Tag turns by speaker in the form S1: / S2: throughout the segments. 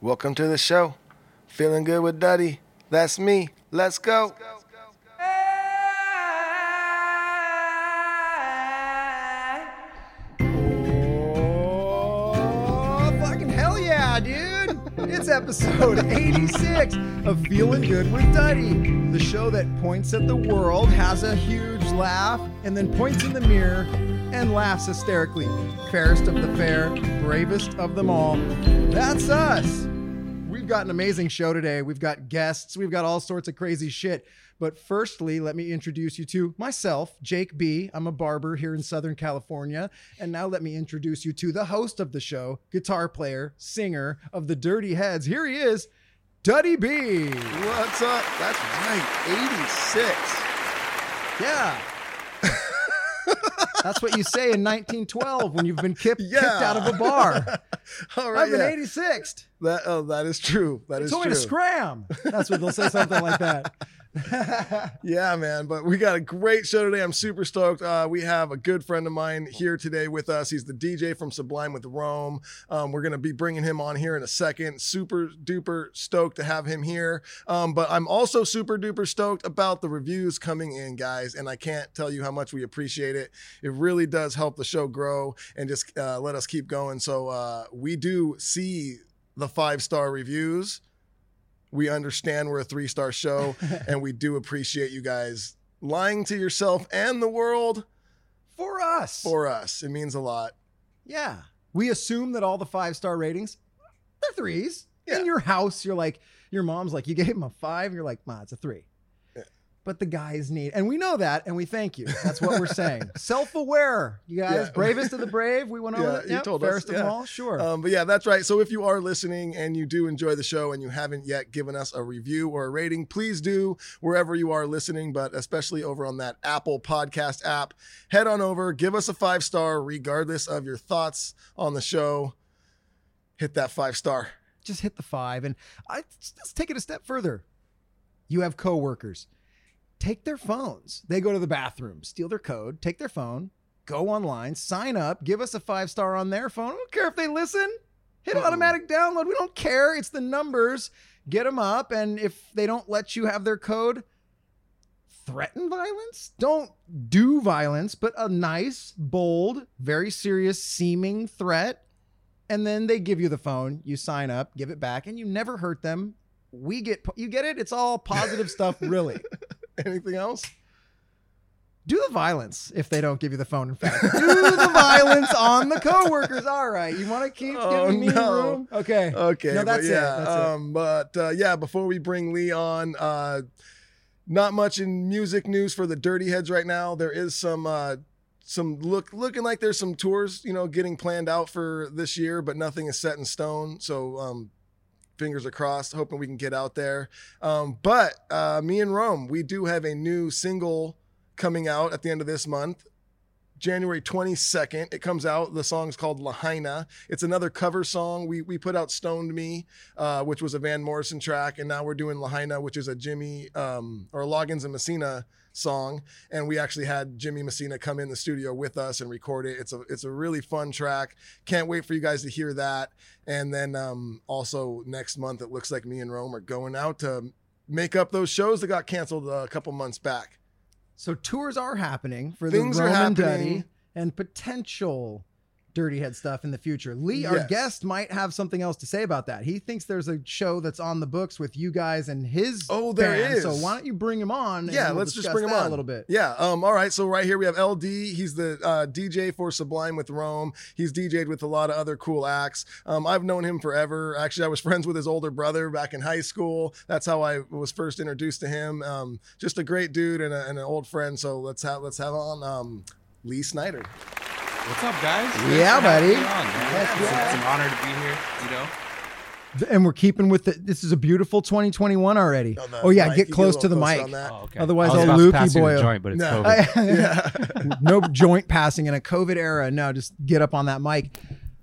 S1: welcome to the show. Feeling good with Duddy. That's me. Let's go.
S2: Oh, fucking hell yeah, dude! It's episode 86 of Feeling Good with Duddy, the show that points at the world, has a huge laugh, and then points in the mirror and laughs hysterically. Fairest of the fair, bravest of them all. That's us. We've got an amazing show today. We've got guests, we've got all sorts of crazy shit. But firstly, let me introduce you to myself, Jake B. I'm a barber here in Southern California. And now let me introduce you to the host of the show, guitar player, singer of the Dirty Heads. Here he is, Duddy B.
S1: What's up? That's right. 86.
S2: Yeah. That's what you say in 1912 when you've been kicked,
S1: Yeah.
S2: kicked out of a bar.
S1: All right.
S2: I've been
S1: yeah.
S2: 86d.
S1: That, oh, that is true. That
S2: They
S1: is
S2: told
S1: true.
S2: me to scram. That's what they'll say, something like that.
S1: Yeah, man. But we got a great show today. I'm super stoked. Uh, we have a good friend of mine here today with us. He's the DJ from Sublime with Rome. Um, we're going to be bringing him on here in a second. Super duper stoked to have him here. Um, but I'm also super duper stoked about the reviews coming in, guys. And I can't tell you how much we appreciate it. It really does help the show grow and just uh, let us keep going. So uh, we do see the five star reviews. We understand we're a three star show and we do appreciate you guys lying to yourself and the world
S2: For us.
S1: for us. It means a lot.
S2: Yeah. We assume that all the five star ratings, they're threes.
S1: Yeah.
S2: In your house, you're like, your mom's like, you gave him a five. You're like, ma, it's a three. But the guys need, and we know that, and we thank you. That's what we're saying. Self aware, you guys.
S1: Yeah.
S2: Bravest of the brave. We went over
S1: Yeah,
S2: that.
S1: you
S2: Yep,
S1: told us,
S2: fairest of them
S1: yeah.
S2: all. Sure.
S1: Um, but yeah, that's right. So if you are listening and you do enjoy the show and you haven't yet given us a review or a rating, please do wherever you are listening, but especially over on that Apple podcast app. Head on over, give us a five star, regardless of your thoughts on the show. Hit that five star.
S2: Just hit the five. And I, let's take it a step further. You have coworkers. Take their phones. They go to the bathroom, steal their code, take their phone, go online, sign up, give us a five star on their phone. I don't care if they listen. Hit automatic download. We don't care. It's the numbers. Get them up. And if they don't let you have their code, threaten violence. Don't do violence, but a nice, bold, very serious seeming threat. And then they give you the phone. You sign up, give it back, and you never hurt them. We get you get it. It's all positive stuff, really.
S1: Anything else?
S2: Do the violence if they don't give you the phone. In fact, do the violence on the coworkers. All right, you want to keep
S1: Oh,
S2: giving me
S1: no.
S2: room? Okay.
S1: Okay,
S2: No, that's
S1: but yeah,
S2: it. That's it.
S1: um, But uh, yeah, before we bring Lee on, uh, not much in music news for the Dirty Heads right now. There is some uh, some look looking like there's some tours, you know, getting planned out for this year, but nothing is set in stone. So um, fingers are crossed, hoping we can get out there. Um, but uh, me and Rome, we do have a new single coming out at the end of this month. January 22nd, it comes out. The song's called Lahaina. It's another cover song. We we put out Stoned Me, uh, which was a Van Morrison track, and now we're doing Lahaina, which is a Jimmy um, or Loggins and Messina song. And we actually had Jimmy Messina come in the studio with us and record it. It's a it's a really fun track. Can't wait for you guys to hear that. And then um, also next month, it looks like me and Rome are going out to make up those shows that got canceled a couple months back.
S2: So tours are happening for
S1: Things
S2: the
S1: are
S2: Roman
S1: happening.
S2: Duddy and potential Dirty Head stuff in the future. Lee, our guest, might have something else to say about that. He thinks there's a show that's on the books with you guys and his.
S1: Oh, there
S2: band.
S1: is.
S2: So why don't you bring him on? and
S1: Yeah,
S2: we'll
S1: let's just bring him on
S2: a little bit.
S1: Yeah. Um. All right. So right here we have LD. He's the uh, DJ for Sublime with Rome. He's DJ'd with a lot of other cool acts. Um. I've known him forever. Actually, I was friends with his older brother back in high school. That's how I was first introduced to him. Um. Just a great dude and, a, and an old friend. So let's have let's have on um Lee Snyder.
S3: What's up, guys?
S2: Yeah,
S3: Thanks for
S2: buddy.
S3: on, man.
S2: Heck
S3: It's,
S2: yeah.
S3: it's an honor to be here. You know,
S2: and we're keeping with it. This is a beautiful 2021 already.
S1: Oh,
S2: Oh, yeah,
S1: mic,
S2: get close
S1: a
S2: to the mic.
S4: Oh, okay.
S2: Otherwise
S4: I was
S2: I'll
S4: about to
S2: lukey
S4: you
S2: boy.
S4: joint, but it's
S1: No.
S4: COVID.
S2: No joint passing in a COVID era. No, just get up on that mic.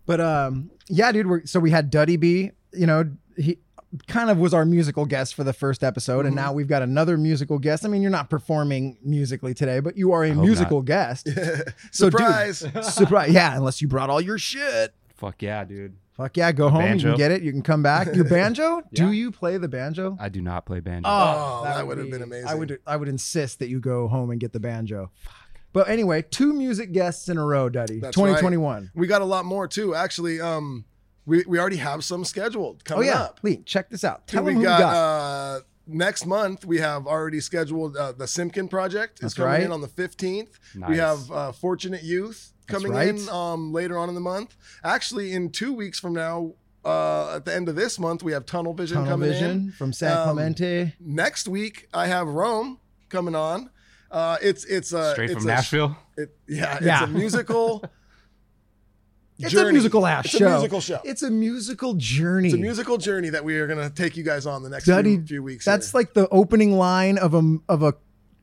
S2: But um, yeah, dude. We're, so we had Duddy B. You know, he kind of was our musical guest for the first episode,
S4: Mm-hmm.
S2: and now we've got another musical guest. I mean, you're not performing musically today, but you are a musical guest. So, dude,
S1: Surprise.
S2: surprise! Yeah, unless you brought all your shit.
S4: Fuck yeah, dude.
S2: Fuck yeah, go home. You can get it. You can come back. Your banjo? Do you play the banjo?
S4: I do not play banjo.
S1: Oh, that
S2: would
S1: would've been amazing.
S2: I would I would insist that you go home and get the banjo. Fuck. But anyway, two music guests in a row, Duddy.
S1: That's right.
S2: 2021.
S1: We got a lot more too. Actually, um, we, we already have some scheduled coming up.
S2: Oh yeah,
S1: up.
S2: Lee, check this out.
S1: Dude,
S2: Tell
S1: we
S2: them who
S1: got,
S2: we got.
S1: uh next month we have already scheduled uh, the Simpkin project is
S2: That's
S1: coming
S2: right.
S1: in on the 15th. We have uh, Fortunate Youth coming
S2: right.
S1: in um later on in the month. Actually, in 2 weeks from now uh, at the end of this month, we have Tunnel Vision
S2: Tunnel
S1: coming
S2: Vision
S1: in.
S2: from San
S1: Um,
S2: Clemente.
S1: Next week, I have Rome coming on. Uh, it's it's a
S4: Straight
S1: it's
S4: from
S1: a-
S4: Nashville.
S1: It, yeah,
S2: Yeah.
S1: it's a musical.
S2: It's a musical ass
S1: It's
S2: show.
S1: a musical show.
S2: It's a musical journey.
S1: It's a musical journey that we are going to take you guys on the next
S2: Duddy,
S1: few, few weeks.
S2: That's
S1: here.
S2: like the opening line of a of a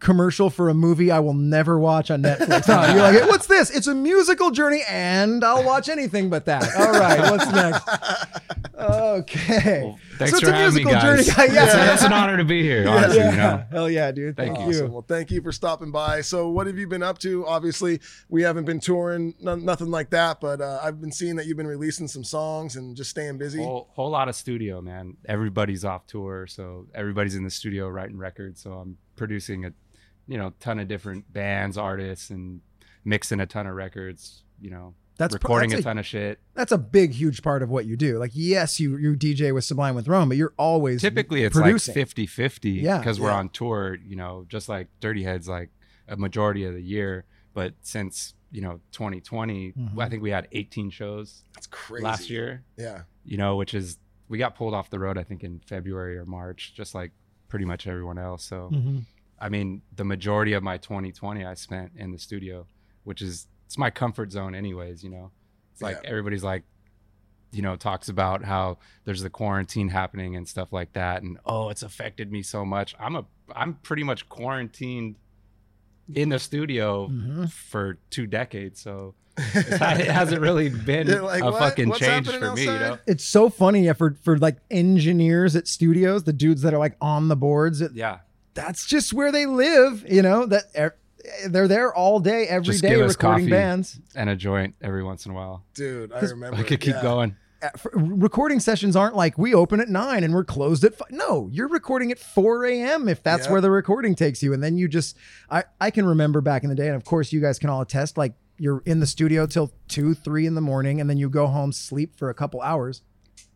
S2: commercial for a movie I will never watch on Netflix. Huh? You're like, what's this? It's a musical journey, and I'll watch anything but that. All right, what's next? Okay.
S4: Well, thanks
S2: so it's
S4: for
S2: a
S4: having me,
S2: musical
S4: guys.
S2: journey. yes.
S4: Yeah, it's an honor to be here. Honestly,
S2: Yeah.
S4: you know.
S2: Hell yeah, dude. Thank,
S4: Thank
S2: you.
S1: Awesome. Well, thank you for stopping by. So, what have you been up to? Obviously, we haven't been touring, no, nothing like that. But uh, I've been seeing that you've been releasing some songs and just staying busy.
S4: Whole, whole lot of studio, man. Everybody's off tour, so everybody's in the studio writing records. So I'm producing a, you know, ton of different bands, artists, and mixing a ton of records. You know,
S2: That's
S4: recording
S2: that's
S4: a ton of shit.
S2: That's a big, huge part of what you do. Like, yes, you you DJ with Sublime with Rome, but you're always
S4: Typically, it's
S2: producing.
S4: like 50 50
S2: Yeah.
S4: because we're on tour, you know, just like Dirty Heads, like a majority of the year. But since, you know, 2020,
S2: Mhm.
S4: I think we had 18 shows
S1: That's crazy.
S4: last year,
S1: Yeah.
S4: you know, which is, we got pulled off the road, I think, in February or March, just like pretty much everyone else. So,
S2: Mhm.
S4: I mean, the majority of my 2020 I spent in the studio, which is, it's my comfort zone, anyways, you know. It's like
S1: Yeah.
S4: everybody's like, you know, talks about how there's the quarantine happening and stuff like that, and oh, it's affected me so much. I'm a, I'm pretty much quarantined in the studio
S2: Mhm.
S4: for two decades, so it hasn't really been
S1: like,
S4: a
S1: what?
S4: fucking
S1: What's
S4: change
S1: happening
S4: for me, you know.
S2: It's so funny yeah, for for like engineers at studios, the dudes that are like on the boards. It,
S4: Yeah,
S2: that's just where they live. You know that er, they're there all day, every
S4: Just
S2: day,
S4: give us
S2: recording bands.
S4: and a joint every once in a while.
S1: Dude, I remember.
S4: I could keep
S1: yeah.
S4: going.
S2: Uh, for- recording sessions aren't like we open at nine and we're closed at five. No, you're recording at 4 a.m. if that's
S1: Yeah.
S2: where the recording takes you. And then you just, I, I can remember back in the day, and of course you guys can all attest, like you're in the studio till two, three in the morning, and then you go home, sleep for a couple hours.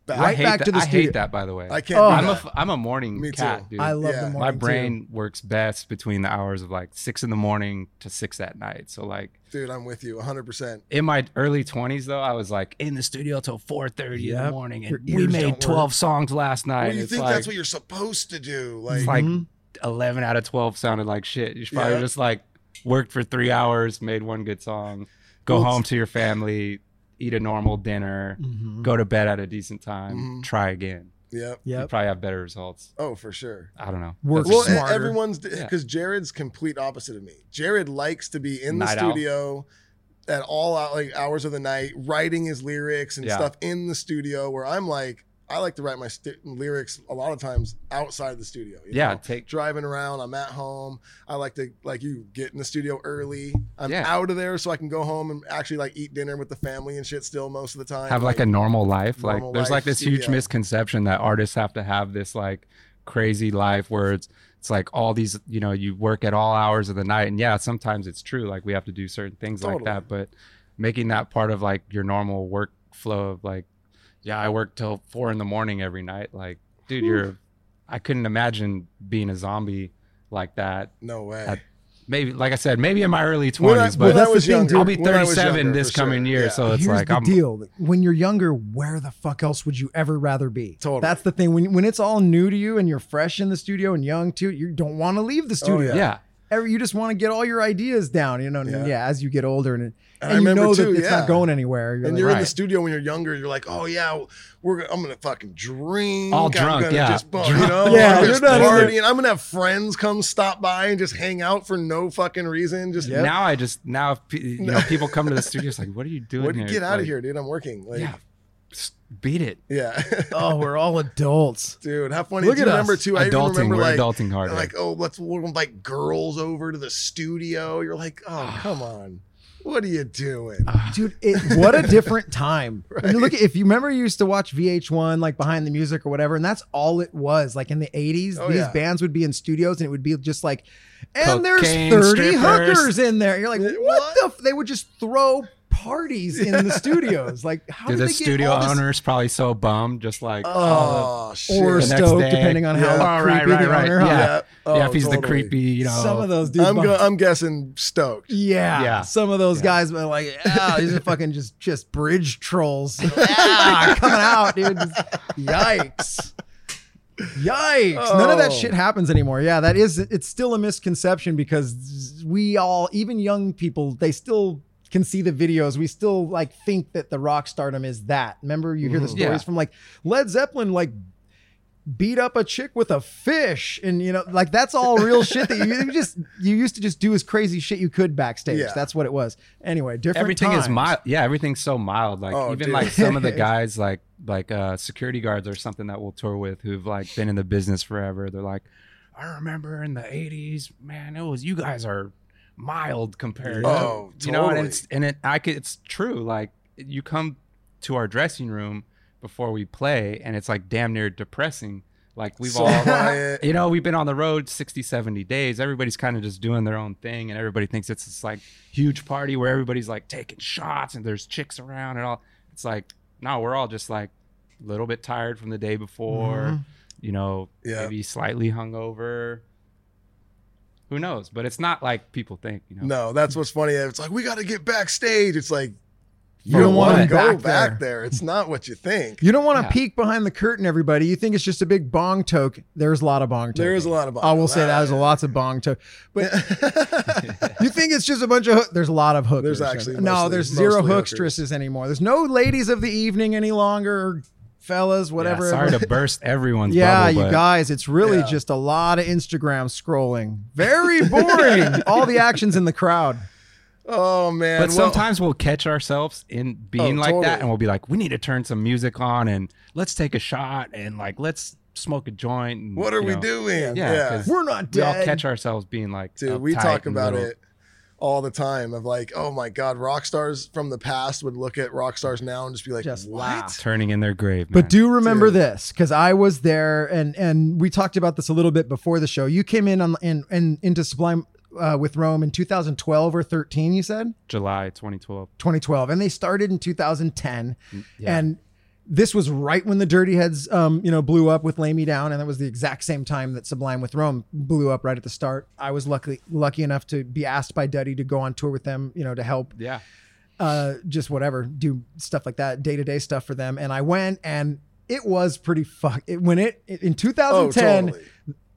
S1: Back-
S2: Right
S4: I hate
S2: back
S4: that.
S2: to the
S4: I
S2: studio.
S4: hate that, by the way.
S1: I can't.
S2: Oh.
S4: I'm a
S1: that.
S4: f- I'm a morning
S1: Me
S4: cat,
S1: too.
S4: dude.
S2: I love
S1: Yeah.
S2: the morning.
S4: My
S2: too.
S4: brain works best between the hours of like six in the morning to six at night. So like
S1: Dude, I'm with you 100%.
S4: in my early twenties though, I was like in the studio till four thirty in the morning, and we made
S2: don't work.
S4: twelve songs last night.
S1: Well, you
S4: it's
S1: think
S4: like,
S1: that's what you're supposed to do. Like,
S4: it's like
S2: Mhm.
S4: eleven out of twelve sounded like shit. You should probably
S1: Yeah.
S4: just like worked for three hours, made one good song, go
S1: Well,
S4: home to your family, eat a normal dinner,
S2: Mhm.
S4: go to bed at a decent time,
S1: Mhm.
S4: try again.
S1: yep.
S4: You probably have better results.
S1: Oh, for sure.
S4: I don't know.
S2: Work
S4: That's
S1: Well,
S4: just-
S2: smarter.
S1: everyone's
S4: Yeah.
S1: because Jared's complete opposite of me. Jared likes to be in the
S4: Night owl.
S1: studio at all out like hours of the night, writing his lyrics and
S4: Yeah.
S1: stuff in the studio. Where I'm like, I like to write my st- lyrics a lot of times outside the studio. you
S4: yeah,
S1: know?
S4: take
S1: driving around. I'm at home. I like to like you get in the studio early. I'm
S4: Yeah.
S1: out of there so I can go home and actually like eat dinner with the family and shit. Still most of the time.
S4: have like a normal life. Like there's
S1: life,
S4: like this huge misconception that artists have to have this like crazy life where it's it's like all these you know you work at all hours of the night and yeah sometimes it's true like we have to do certain things like that but making that part of like your normal workflow of like yeah I work till four in the morning every night like dude you're I couldn't imagine being a zombie like that
S1: no way.
S4: at- maybe like I said maybe in my early
S1: When I-
S4: 20s but
S1: I
S2: that's the
S1: was
S2: thing,
S1: younger,
S2: dude.
S4: I'll be
S1: when I was
S4: 37
S1: younger,
S4: this
S1: for sure.
S4: coming year
S1: Yeah.
S4: so it's
S2: Here's
S4: like
S2: the
S4: I'm
S2: deal. When you're younger, where the fuck else would you ever rather be?
S1: Totally.
S2: That's the thing. When when it's all new to you and you're fresh in the studio and young too, you don't want to leave the oh, studio.
S1: yeah.
S4: yeah
S2: every, you just want to get all your ideas down, you know. And
S1: Yeah.
S2: yeah, as you get older, and,
S1: I
S2: and you know
S1: too,
S2: that it's
S1: yeah.
S2: not going anywhere. You're
S1: and
S2: like,
S1: you're in the studio when you're younger. You're like, oh yeah, we're I'm gonna fucking drink.
S4: All
S1: I'm
S4: drunk,
S1: gonna
S4: yeah.
S1: Just,
S4: Drunk.
S1: you know,
S2: Yeah,
S1: I'm
S2: you're
S1: just
S2: not in there.
S1: partying. I'm gonna have friends come stop by and just hang out for no fucking reason. Just
S2: Yep.
S4: Now I just now if you know people come to the studio, it's like, what are you doing?
S1: what?
S4: here?
S1: Get out of here, dude. I'm working. Like,
S4: Yeah, just beat it.
S1: yeah.
S2: oh, we're all adults.
S1: dude, how funny.
S2: Look at
S1: remember
S2: us.
S1: too? I
S4: adulting,
S1: remember
S4: we're
S1: like.
S4: adulting hard.
S1: Like oh, let's we'll invite girls over to the studio. You're like, oh, come on, what are you doing?
S2: Dude, it, what a different time. I mean, look, if you remember, you used to watch VH1, like behind the music or whatever, and that's all it was. Like in the 80s,
S1: Oh,
S2: these
S1: yeah.
S2: bands would be in studios and it would be just like, and there's 30
S4: strippers.
S2: hookers in there. You're like,
S1: What?
S2: what, the? F-? They would just throw parties in the studios. Like, how
S4: Dude,
S2: did
S4: the
S2: they get
S4: studio
S2: all this-
S4: owner's probably so bummed, just like
S1: Oh, shit.
S2: or
S4: The next
S2: stoked,
S4: day.
S2: depending on how
S1: Yeah.
S4: Oh,
S2: creepy
S4: right, right,
S2: the
S4: right.
S2: owner.
S4: Yeah.
S1: yeah. Oh,
S4: yeah, if he's
S1: totally.
S4: the creepy, you know,
S2: Some of those dudes.
S1: I'm,
S2: behind-
S1: go- I'm guessing stoked.
S2: Yeah,
S4: Yeah.
S2: Some of those
S4: Yeah.
S2: guys were like, "Ah, these are fucking just just bridge trolls." ah, coming out, dude. Yikes. Yikes. None of that
S1: Oh.
S2: shit happens anymore. Yeah, that is it's still a misconception because we all, even young people, they still can see the videos. We still like think that the rock stardom is that. Remember you hear the
S1: Mhm.
S2: stories
S4: Yeah.
S2: from like Led Zeppelin like beat up a chick with a fish and you know like that's all real shit that you, you just you used to just do as crazy shit you could backstage
S1: Yeah.
S2: that's what it was anyway different
S4: everything is mild. Yeah, everything's so mild. Like
S1: Oh,
S4: even
S1: dude.
S4: like some of the guys, like like uh, security guards or something that we'll tour with, who've like been in the business forever. They're like, I remember in the '80s, man, it was you guys are mild compared.
S1: Oh,
S4: to, you know, and it's and it I could it's true. Like you come to our dressing room before we play, and it's like damn near depressing. Like we've
S1: so
S4: all
S1: quiet.
S4: you know, we've been on the road 60, 70 days. Everybody's kind of just doing their own thing, and everybody thinks it's this like huge party where everybody's like taking shots and there's chicks around and all. It's like, no, we're all just like a little bit tired from the day before,
S2: Mhm.
S4: you know,
S1: Yeah.
S4: maybe slightly hungover. Who knows? But it's not like people think, you know.
S1: No, that's what's funny. It's like we got to get backstage. It's like
S2: You don't
S1: want
S2: want
S1: to
S2: to
S1: go
S2: back,
S1: back,
S2: there.
S1: there. It's not what you think.
S2: You don't want to
S4: Yeah.
S2: peek behind the curtain, everybody. You think it's just a big bong toke. There's a lot of bong toke.
S1: There is a lot of. Bong.
S2: I will say that there's a lots of bong toke. But you think it's just a bunch of hook- there's a lot of hookers.
S1: There's actually
S2: no,
S1: mostly-
S2: there's zero
S1: mostly
S2: hookstresses anymore. There's no ladies of the evening any longer, fellas,
S4: Yeah,
S2: whatever.
S4: sorry to burst everyone's
S2: yeah,
S4: bubble,
S2: you guys, it's really
S1: Yeah.
S2: just a lot of Instagram scrolling. Very boring. All the actions in the crowd.
S1: Oh man!
S4: But
S1: well-
S4: sometimes we'll catch ourselves in being
S1: Oh,
S4: like
S1: totally.
S4: that, and we'll be like, we need to turn some music on and let's take a shot and like let's smoke a joint. And,
S1: what are we
S4: know,
S1: doing?
S4: Yeah,
S2: We're not dead.
S4: We all catch ourselves being like,
S1: Dude, we talk about
S4: little-
S1: it all the time. Of like, oh my god, rock stars from the past would look at rock stars now and just be like,
S2: Just
S1: what?
S2: laugh.
S4: turning in their grave. Man.
S2: But do remember
S1: Dude.
S2: this because I was there and and we talked about this a little bit before the show. You came in on in, in into Sublime uh, with Rome in 2012 or 13. You said
S4: July 2012.
S2: 2012, and they started in 2010.
S4: Yeah.
S2: And this was right when the Dirty Heads, um, you know, blew up with "Lay Me Down," and that was the exact same time that Sublime with Rome blew up right at the start. I was lucky lucky enough to be asked by Duddy to go on tour with them, you know, to help
S4: yeah.
S2: uh, just whatever, do stuff like that, day to day stuff for them. And I went, and it was pretty fuck. It, when it in
S1: Oh,
S2: 2010,
S1: totally.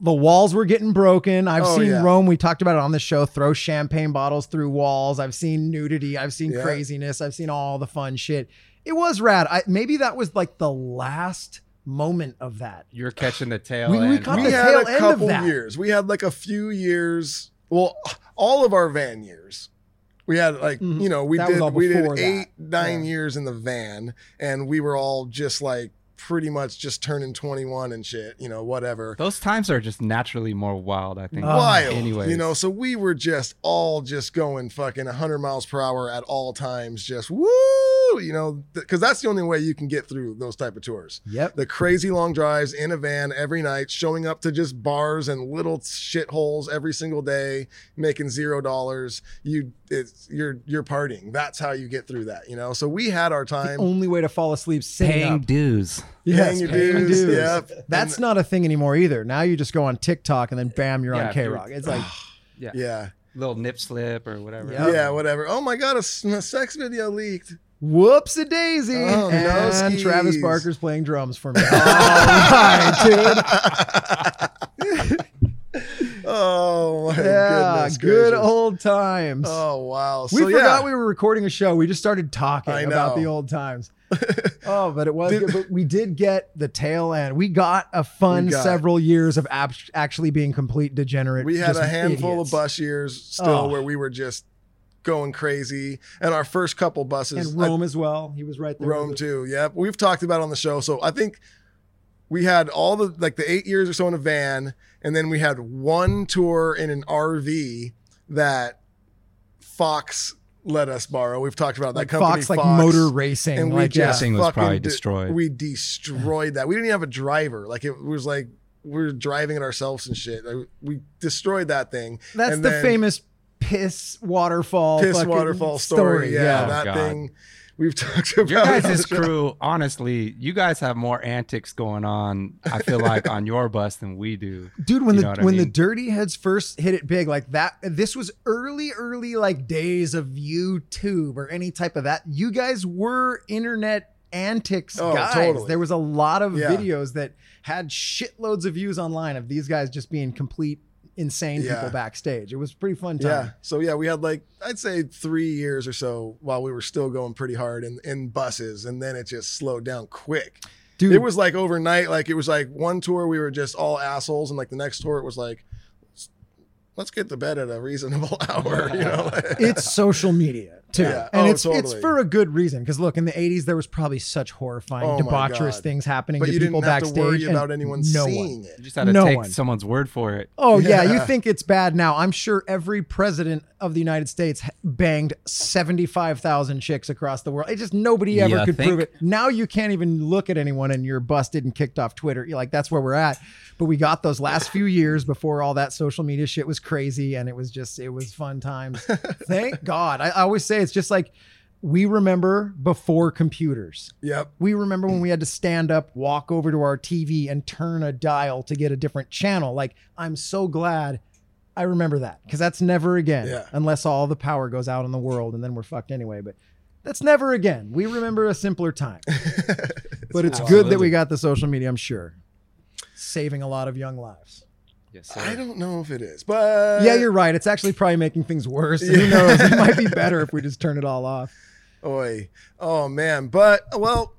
S2: the walls were getting broken. I've
S1: Oh,
S2: seen
S1: yeah.
S2: Rome. We talked about it on the show. Throw champagne bottles through walls. I've seen nudity. I've seen
S1: Yeah.
S2: craziness. I've seen all the fun shit. It was rad. I, maybe that was like the last moment of that.
S4: You're catching the tail
S2: We- we caught
S1: We
S2: the
S1: had
S2: tail
S1: a
S2: end of
S1: couple
S2: that.
S1: years. We had like a few years. Well, all of our van years. We had like
S2: Mhm.
S1: you know we
S2: That
S1: did
S2: all
S1: we did
S2: before that.
S1: eight nine
S2: Yeah.
S1: years in the van, and we were all just like pretty much just turning twenty one and shit. You know whatever.
S4: Those times are just naturally more wild, I think.
S2: Oh,
S1: wild.
S4: anyways.
S1: You know, so we were just all just going fucking 100 miles per hour at all times, just woo, you know, because that's the only way you can get through those type of tours.
S2: Yep.
S1: The crazy long drives in a van every night, showing up to just bars and little shitholes every single day, making zero dollars. You, it's you're you're partying. That's how you get through that. You know. So we had our
S2: The
S1: time.
S2: only way to fall asleep
S4: paying
S2: up.
S4: dues.
S2: Yes,
S1: your
S2: paying
S1: dues,
S2: dues.
S1: yep.
S2: That's
S1: And-
S2: not a thing anymore either. Now you just go on TikTok and then bam, you're
S4: Yeah,
S2: on K Rock. It's like
S4: Yeah.
S1: Yeah,
S4: Little nip slip or whatever.
S2: Yep.
S1: yeah, whatever. Oh my god, a sex video leaked.
S2: Whoops a daisy.
S1: Oh, no
S2: and Travis
S1: skis.
S2: Barker's playing drums for me. Oh, All right, dude.
S1: oh my
S2: Yeah,
S1: Goodness
S2: good
S1: gracious.
S2: old times.
S1: Oh wow.
S2: we forgot
S1: yeah.
S2: we were recording a show. We just started talking about the old times. oh, but it was
S1: Did-
S2: good. But we did get the tail end. We got a fun
S1: got-
S2: several years of ab- actually being complete degenerate.
S1: we had a handful
S2: idiots.
S1: of bus years still
S2: Oh.
S1: where we were just going crazy. And our first couple buses
S2: and Rome as well. He was right there.
S1: Rome too. Yep. We've talked about it on the show. So I think we had all the like the eight years or so in a van, and then we had one tour in an RV that Fox let us borrow. We've talked about that
S2: Like
S1: company
S2: Fox, like motor racing.
S1: and we
S2: like, yeah.
S1: just
S4: Thing was
S1: fucking
S4: probably
S1: de-
S4: destroyed.
S1: we destroyed that. We didn't even have a driver. Like it was like we are driving it ourselves and shit. Like, we destroyed that thing.
S2: That's
S1: And
S2: the
S1: then-
S2: famous piss waterfall.
S1: piss waterfall story. Yeah,
S4: Oh,
S1: that
S4: God.
S1: thing. We've talked about
S4: Your
S1: it on
S4: guys'
S1: the
S4: crew, honestly, you guys have more antics going on. I feel like on your bus than we do.
S2: Dude, when
S4: You
S2: the
S4: know what I
S2: when the? Dirty Heads first hit it big, like that, this was early, early like days of YouTube or any type of that. You guys were internet antics
S1: Oh,
S2: guys.
S1: totally.
S2: There was a lot of
S1: Yeah.
S2: videos that had shitloads of views online of these guys just being complete insane
S1: Yeah.
S2: people backstage. It was a pretty fun time.
S1: Yeah. So yeah, we had like I'd say three years or so while we were still going pretty hard in, in buses, and then it just slowed down quick.
S2: Dude,
S1: It was like overnight. Like it was like one tour we were just all assholes, and like the next tour it was like, let's, let's get to bed at a reasonable hour. You know.
S2: it's social media too,
S1: Yeah.
S2: and
S1: Oh,
S2: it's it's for a good reason. Because look, in the '80s there was probably such horrifying,
S1: Oh
S2: debaucherous things happening
S1: but
S2: to
S1: you
S2: people
S1: didn't have
S2: backstage.
S1: to worry
S2: and
S1: about anyone
S2: no
S1: seeing
S4: You
S1: it.
S4: just had to
S2: No
S4: take
S2: one.
S4: someone's word for it.
S2: Oh yeah. you think it's bad now? I'm sure every president of the United States banged 75,000 chicks across the world. It just nobody ever
S4: You
S2: could
S4: think?
S2: prove it. Now you can't even look at anyone and you're busted and kicked off Twitter. You're like that's where we're at. But we got those last few years before all that social media shit was crazy and it was just it was fun times. Thank God. I, I always say it's just like we remember before computers.
S1: Yep.
S2: We remember when we had to stand up, walk over to our TV, and turn a dial to get a different channel. Like, I'm so glad I remember that because that's never again,
S1: Yeah.
S2: unless all the power goes out in the world and then we're fucked anyway. But that's never again. We remember a simpler time. but it's good that we got the social media, I'm sure. Saving a lot of young lives.
S4: Yes, sir.
S1: I don't know if it is, but
S2: yeah, you're right. It's actually probably making things worse. Who knows? It might be better if we just turn it all off.
S1: Oi. Oh man. But well,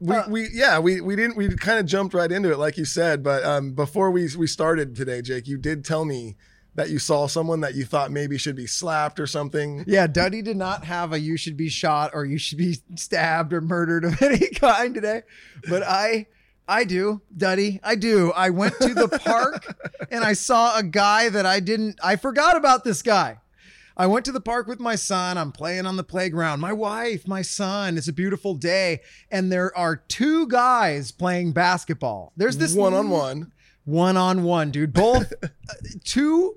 S1: we,
S2: Uh,
S1: we yeah, we we didn't we kind of jumped right into it like you said, but um before we we started today, Jake, you did tell me that you saw someone that you thought maybe should be slapped or something.
S2: Yeah, Duddy did not have a you should be shot or you should be stabbed or murdered of any kind today. But I I do, Duddy. I do. I went to the park and I saw a guy that I didn't I forgot about this guy. I went to the park with my son. I'm playing on the playground. My wife, my son. It's a beautiful day. And there are two guys playing basketball. There's this
S1: one on one.
S2: one on one, dude. Both uh, two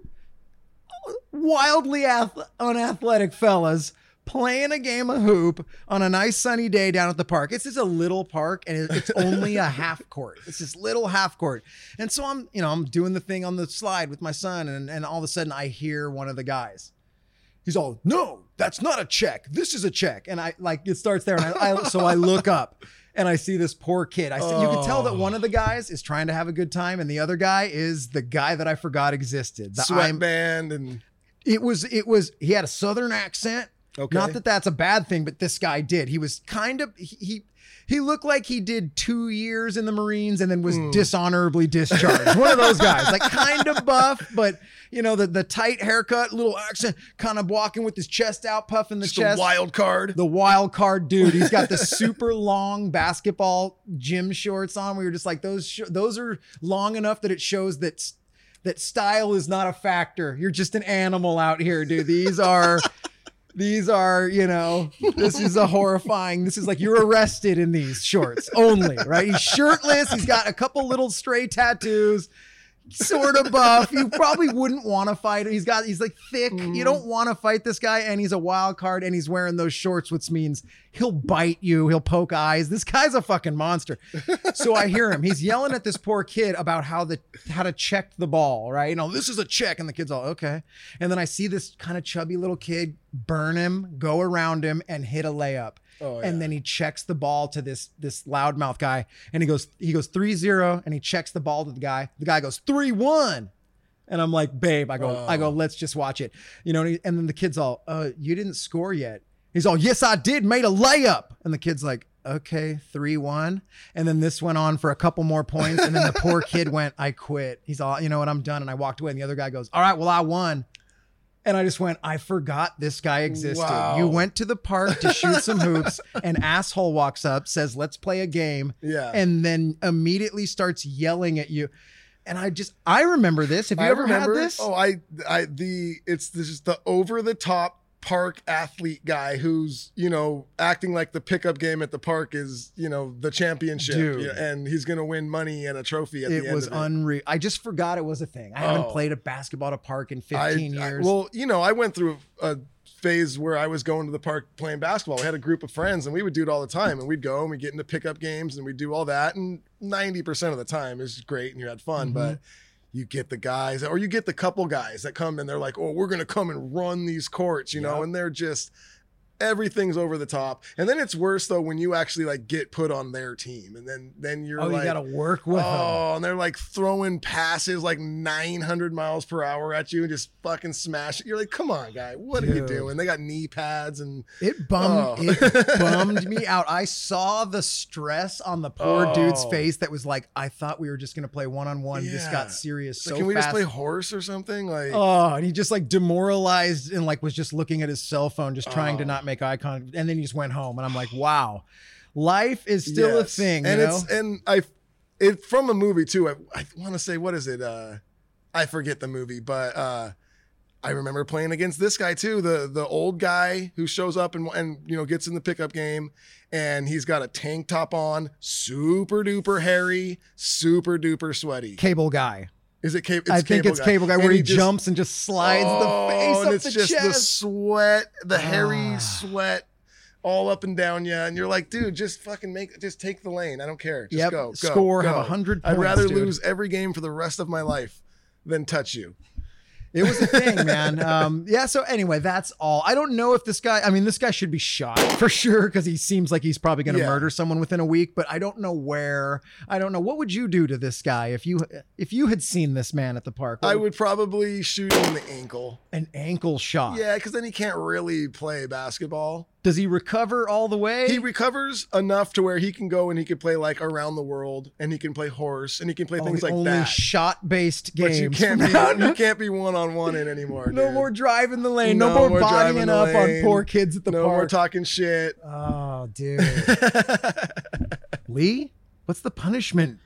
S2: wildly ath- unathletic fellas playing a game of hoop on a nice sunny day down at the park. It's just a little park and it's only a half court. It's this little half court. And so I'm, you know, I'm doing the thing on the slide with my son and, and all of a sudden I hear one of the guys. He's all, no, that's not a check. This is a check. And I like it starts there. And I, I so I look up and I see this poor kid. I see, you can tell that one of the oh. guys is trying to have a good time, and the other guy is the guy that I forgot existed. The I'm-
S1: and
S2: it was it was he had a southern accent.
S1: Okay.
S2: Not that that's a bad thing, but this guy did. He was kind of he he, looked like he did two years in the Marines and then was
S1: Hmm.
S2: dishonorably discharged. One of those guys, like kind of buff, but you know the the tight haircut, little accent, kind of walking with his chest out, puffing the
S1: just
S2: chest.
S1: wild card.
S2: the wild card dude. He's got the super long basketball gym shorts on. We were just like those. Sh- those are long enough that it shows that that style is not a factor. You're just an animal out here, dude. These are. These are, you know, this is a horrifying. This is like you're arrested in these shorts only, right? He's shirtless. He's got a couple little stray tattoos, sort of buff. You probably wouldn't want to fight him. He's got, he's like thick. You mm-hmm. don't want to fight this guy, and he's a wild card, and he's wearing those shorts, which means he'll bite you, he'll poke eyes. This guy's a fucking monster. So I hear him. He's yelling at this poor kid about how the how to check the ball, right? You know, this is a check, and the kid's all okay. And then I see this kind of chubby little kid burn him, go around him, and hit a layup.
S1: Oh,
S2: And then he checks the ball to this this loudmouth guy, and he goes he goes 3-0, and he checks the ball to the guy. The guy goes 3-1. And I'm like, babe, I go, I go,
S1: Oh.
S2: let's just watch it. You know, and, he- and then the kid's all, uh, you didn't score yet. He's all, yes, I did, made a layup. And the kid's like, okay, 3 1. And then this went on for a couple more points. And then the poor kid went, I quit. He's all, you know what, I'm done. And I walked away. And the other guy goes, all right, well, I won. And I just went, I forgot this guy existed.
S1: Wow.
S2: You went to the park to shoot some hoops. An asshole walks up, says, let's play a game
S1: Yeah.
S2: and then immediately starts yelling at you. And I just I remember this. Have you
S1: I
S2: ever
S1: remember,
S2: had this?
S1: Oh, I, I, the, it's this is the over the top park athlete guy who's, you know, acting like the pickup game at the park is, you know, the championship.
S2: Dude.
S1: And he's going to win money and a trophy at
S2: it
S1: the end
S2: was unreal. I just forgot it was a thing. I haven't
S1: Oh.
S2: played a basketball at a park in 15
S1: I- I-
S2: years.
S1: well, you know, I went through a phase where I was going to the park playing basketball. We had a group of friends and we would do it all the time. And we'd go and we'd get into pickup games and we'd do all that. And 90% of the time was great and you had fun.
S2: Mm-hmm.
S1: But you get the guys or you get the couple guys that come and they're like, oh, we're going to come and run these courts, you know, and they're just. Everything's over the top, and then it's worse though when you actually like get put on their team, and then then you're
S2: oh,
S1: like,
S2: you got to work with oh, them.
S1: Oh, and they're like throwing passes like 900 miles per hour at you and just fucking smash it. You're like, come on, guy, what are you doing? They got knee pads and
S2: It bummed
S1: Oh.
S2: it bummed me out. I saw the stress on the poor dude's
S1: Oh.
S2: face that was like, I thought we were just gonna play one on one. This got serious
S1: It's
S2: so
S1: can we
S2: fast.
S1: just play horse or something? Like,
S2: Oh, and he just like demoralized and like was just looking at his cell phone, just trying to
S1: Oh.
S2: Not make eye contact. And then he just went home. And I'm like, wow, life is still
S1: yes.
S2: a thing.
S1: and
S2: you
S1: it's and I, it from a movie too. I, I want to say what is it? Uh, I forget the movie, but uh, I remember playing against this guy too, the the old guy who shows up and and you know gets in the pickup game, and he's got a tank top on, super duper hairy, super duper sweaty.
S2: cable guy.
S1: Is it cable?
S2: I think it's cable guy
S1: And
S2: where he,
S1: just-
S2: jumps and just slides
S1: Oh,
S2: the face
S1: and
S2: up
S1: it's
S2: the
S1: just the sweat, the hairy
S2: Ah.
S1: sweat. All up and down you, and you're like, dude, just fucking make, just take the lane. I don't care. Just
S2: Yep.
S1: go, go,
S2: Score, have
S1: go.
S2: 100
S1: I'd rather
S2: dude.
S1: lose every game for the rest of my life than touch you.
S2: It was a thing, man. Um, yeah. So anyway, that's all. I don't know if this guy. I mean, this guy should be shot for sure because he seems like he's probably going to
S1: Yeah.
S2: murder someone within a week. But I don't know where. I don't know what would you do to this guy if you if you had seen this man at the park.
S1: I would probably shoot him in the ankle.
S2: an ankle shot.
S1: Yeah, because then he can't really play basketball.
S2: Does he recover all the way?
S1: He recovers enough to where he can go and he can play like around the world, and he can play horse, and he can play
S2: Oh,
S1: things
S2: the
S1: like
S2: only
S1: that.
S2: shot based games.
S1: but you can't be you can't be one on one in anymore.
S2: No
S1: dude.
S2: more driving the lane. No,
S1: No
S2: more
S1: more
S2: bodying up on poor kids at the park.
S1: no more talking shit.
S2: oh, dude. Lee, what's the punishment?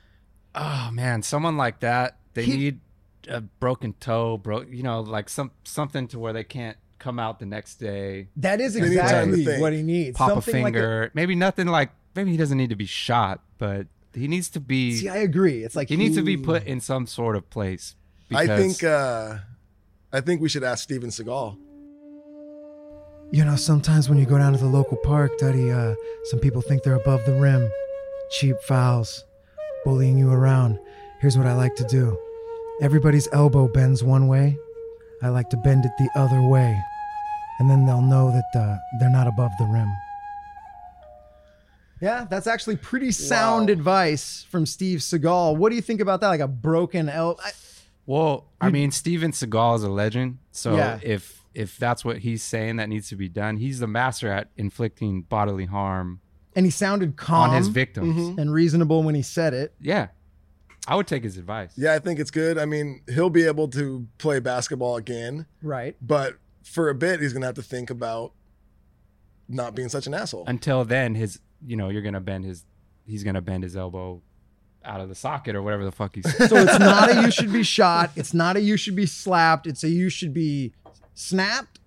S4: Oh man, someone like that, they
S2: He-
S4: need a broken toe, broke, you know, like some something to where they can't come out the next day,
S2: That is
S1: They need time to
S2: exactly what he needs.
S4: pop a
S2: Something like
S4: finger. maybe nothing like maybe he doesn't need to be shot, but he needs to be
S2: See, I agree. It's like
S4: he needs to be put in some sort of place.
S1: I think uh I think we should ask Steven Seagal.
S2: You know, sometimes when you go down to the local park, Daddy, uh, some people think they're above the rim. Cheap fouls, bullying you around. Here's what I like to do everybody's elbow bends one way. I like to bend it the other way. And then they'll know that uh, they're not above the rim. Yeah, that's actually pretty sound
S1: Wow.
S2: advice from Steve Seagal. What do you think about that? Like a broken elbow?
S4: Well, I mean, Steven Seagal is a legend. So
S2: Yeah.
S4: if if that's what he's saying that needs to be done, he's the master at inflicting bodily harm
S2: And he sounded calm
S4: on his victims.
S1: Mm-hmm.
S2: and reasonable when he said it.
S4: Yeah, I would take his advice.
S1: Yeah, I think it's good. I mean, he'll be able to play basketball again,
S2: Right.
S1: but for a bit he's gonna have to think about not being such an asshole.
S4: Until then, his you know you're gonna bend his he's gonna bend his elbow out of the socket or whatever the fuck he's.
S2: So it's not a you should be shot. It's not a you should be slapped. It's a you should be snapped.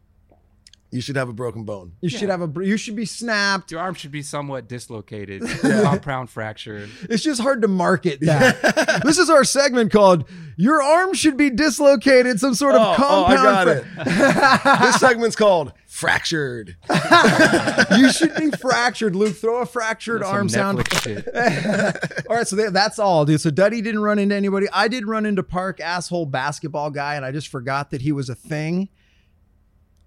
S1: You should have a broken bone.
S2: You should have a br- you should be snapped.
S4: Your arm should be somewhat dislocated, compound fracture.
S2: It's just hard to market that. this is our segment called "Your Arm Should Be Dislocated." Some sort of
S1: Oh, oh, I
S2: compound.
S1: got it. this segment's called Fractured.
S2: you should be fractured, Luke. Throw a fractured
S4: Some
S2: arm sound.
S4: Netflix shit.
S2: all right, so that, that's all, dude. So Duddy didn't run into anybody. I did run into Park asshole basketball guy, and I just forgot that he was a thing.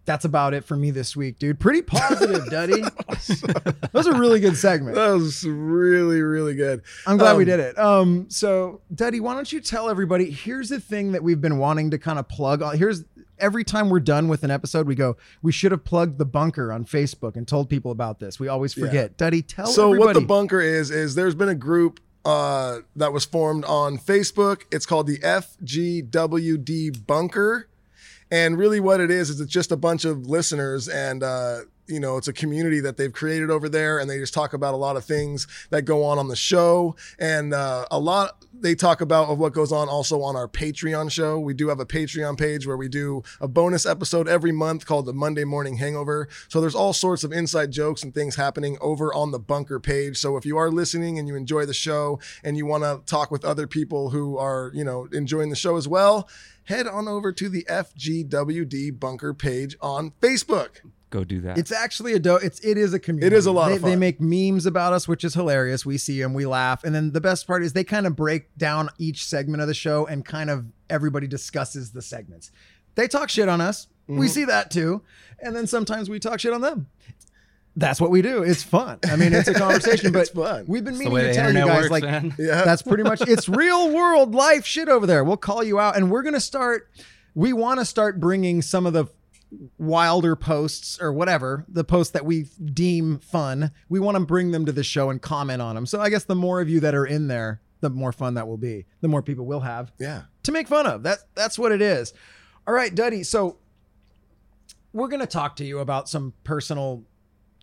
S2: That's about it for me this week, dude. Pretty positive, Duddy. that was a really good segment.
S1: That was really, really good.
S2: I'm glad we
S1: Um,
S2: did it. Um, so Duddy, why don't you tell everybody? Here's the thing that we've been wanting to kind of plug. Here's every time we're done with an episode, we go, we should have plugged the bunker on Facebook and told people about this. We always forget. Duddy, tell
S1: so
S2: everybody.
S1: what the bunker is is there's been a group uh, that was formed on Facebook. It's called the FGWD Bunker, and really what it is is it's just a bunch of listeners and. Uh, you know, it's a community that they've created over there, and they just talk about a lot of things that go on on the show, and uh, a lot they talk about of what goes on also on our Patreon show. We do have a Patreon page where we do a bonus episode every month called the Monday Morning Hangover. So there's all sorts of inside jokes and things happening over on the Bunker page. So if you are listening and you enjoy the show and you want to talk with other people who are, you know, enjoying the show as well, head on over to the FGWD Bunker page on Facebook.
S4: Go do that.
S2: It's actually a do- it's it is a community.
S1: It is a lot
S2: they,
S1: of
S2: They make memes about us, which is hilarious. We see them, we laugh, and then the best part is they kind of break down each segment of the show, and kind of everybody discusses the segments. They talk shit on us.
S1: Mm-hmm.
S2: We see that too, and then sometimes we talk shit on them. That's what we do. It's fun. I mean, it's a conversation, but
S1: It's fun.
S2: we've been
S4: the
S2: meaning to
S4: the
S2: tell you guys,
S4: works,
S2: like.
S1: Yeah.
S2: that's pretty much it's real world life shit over there. We'll call you out and we're going to start we want to start bringing some of the wilder posts or whatever, the posts that we deem fun. We want to bring them to the show and comment on them. So I guess the more of you that are in there, the more fun that will be. The more people we'll have
S1: yeah.
S2: to make fun of. That that's what it is. All right, Duddy. So we're gonna talk to you about some personal,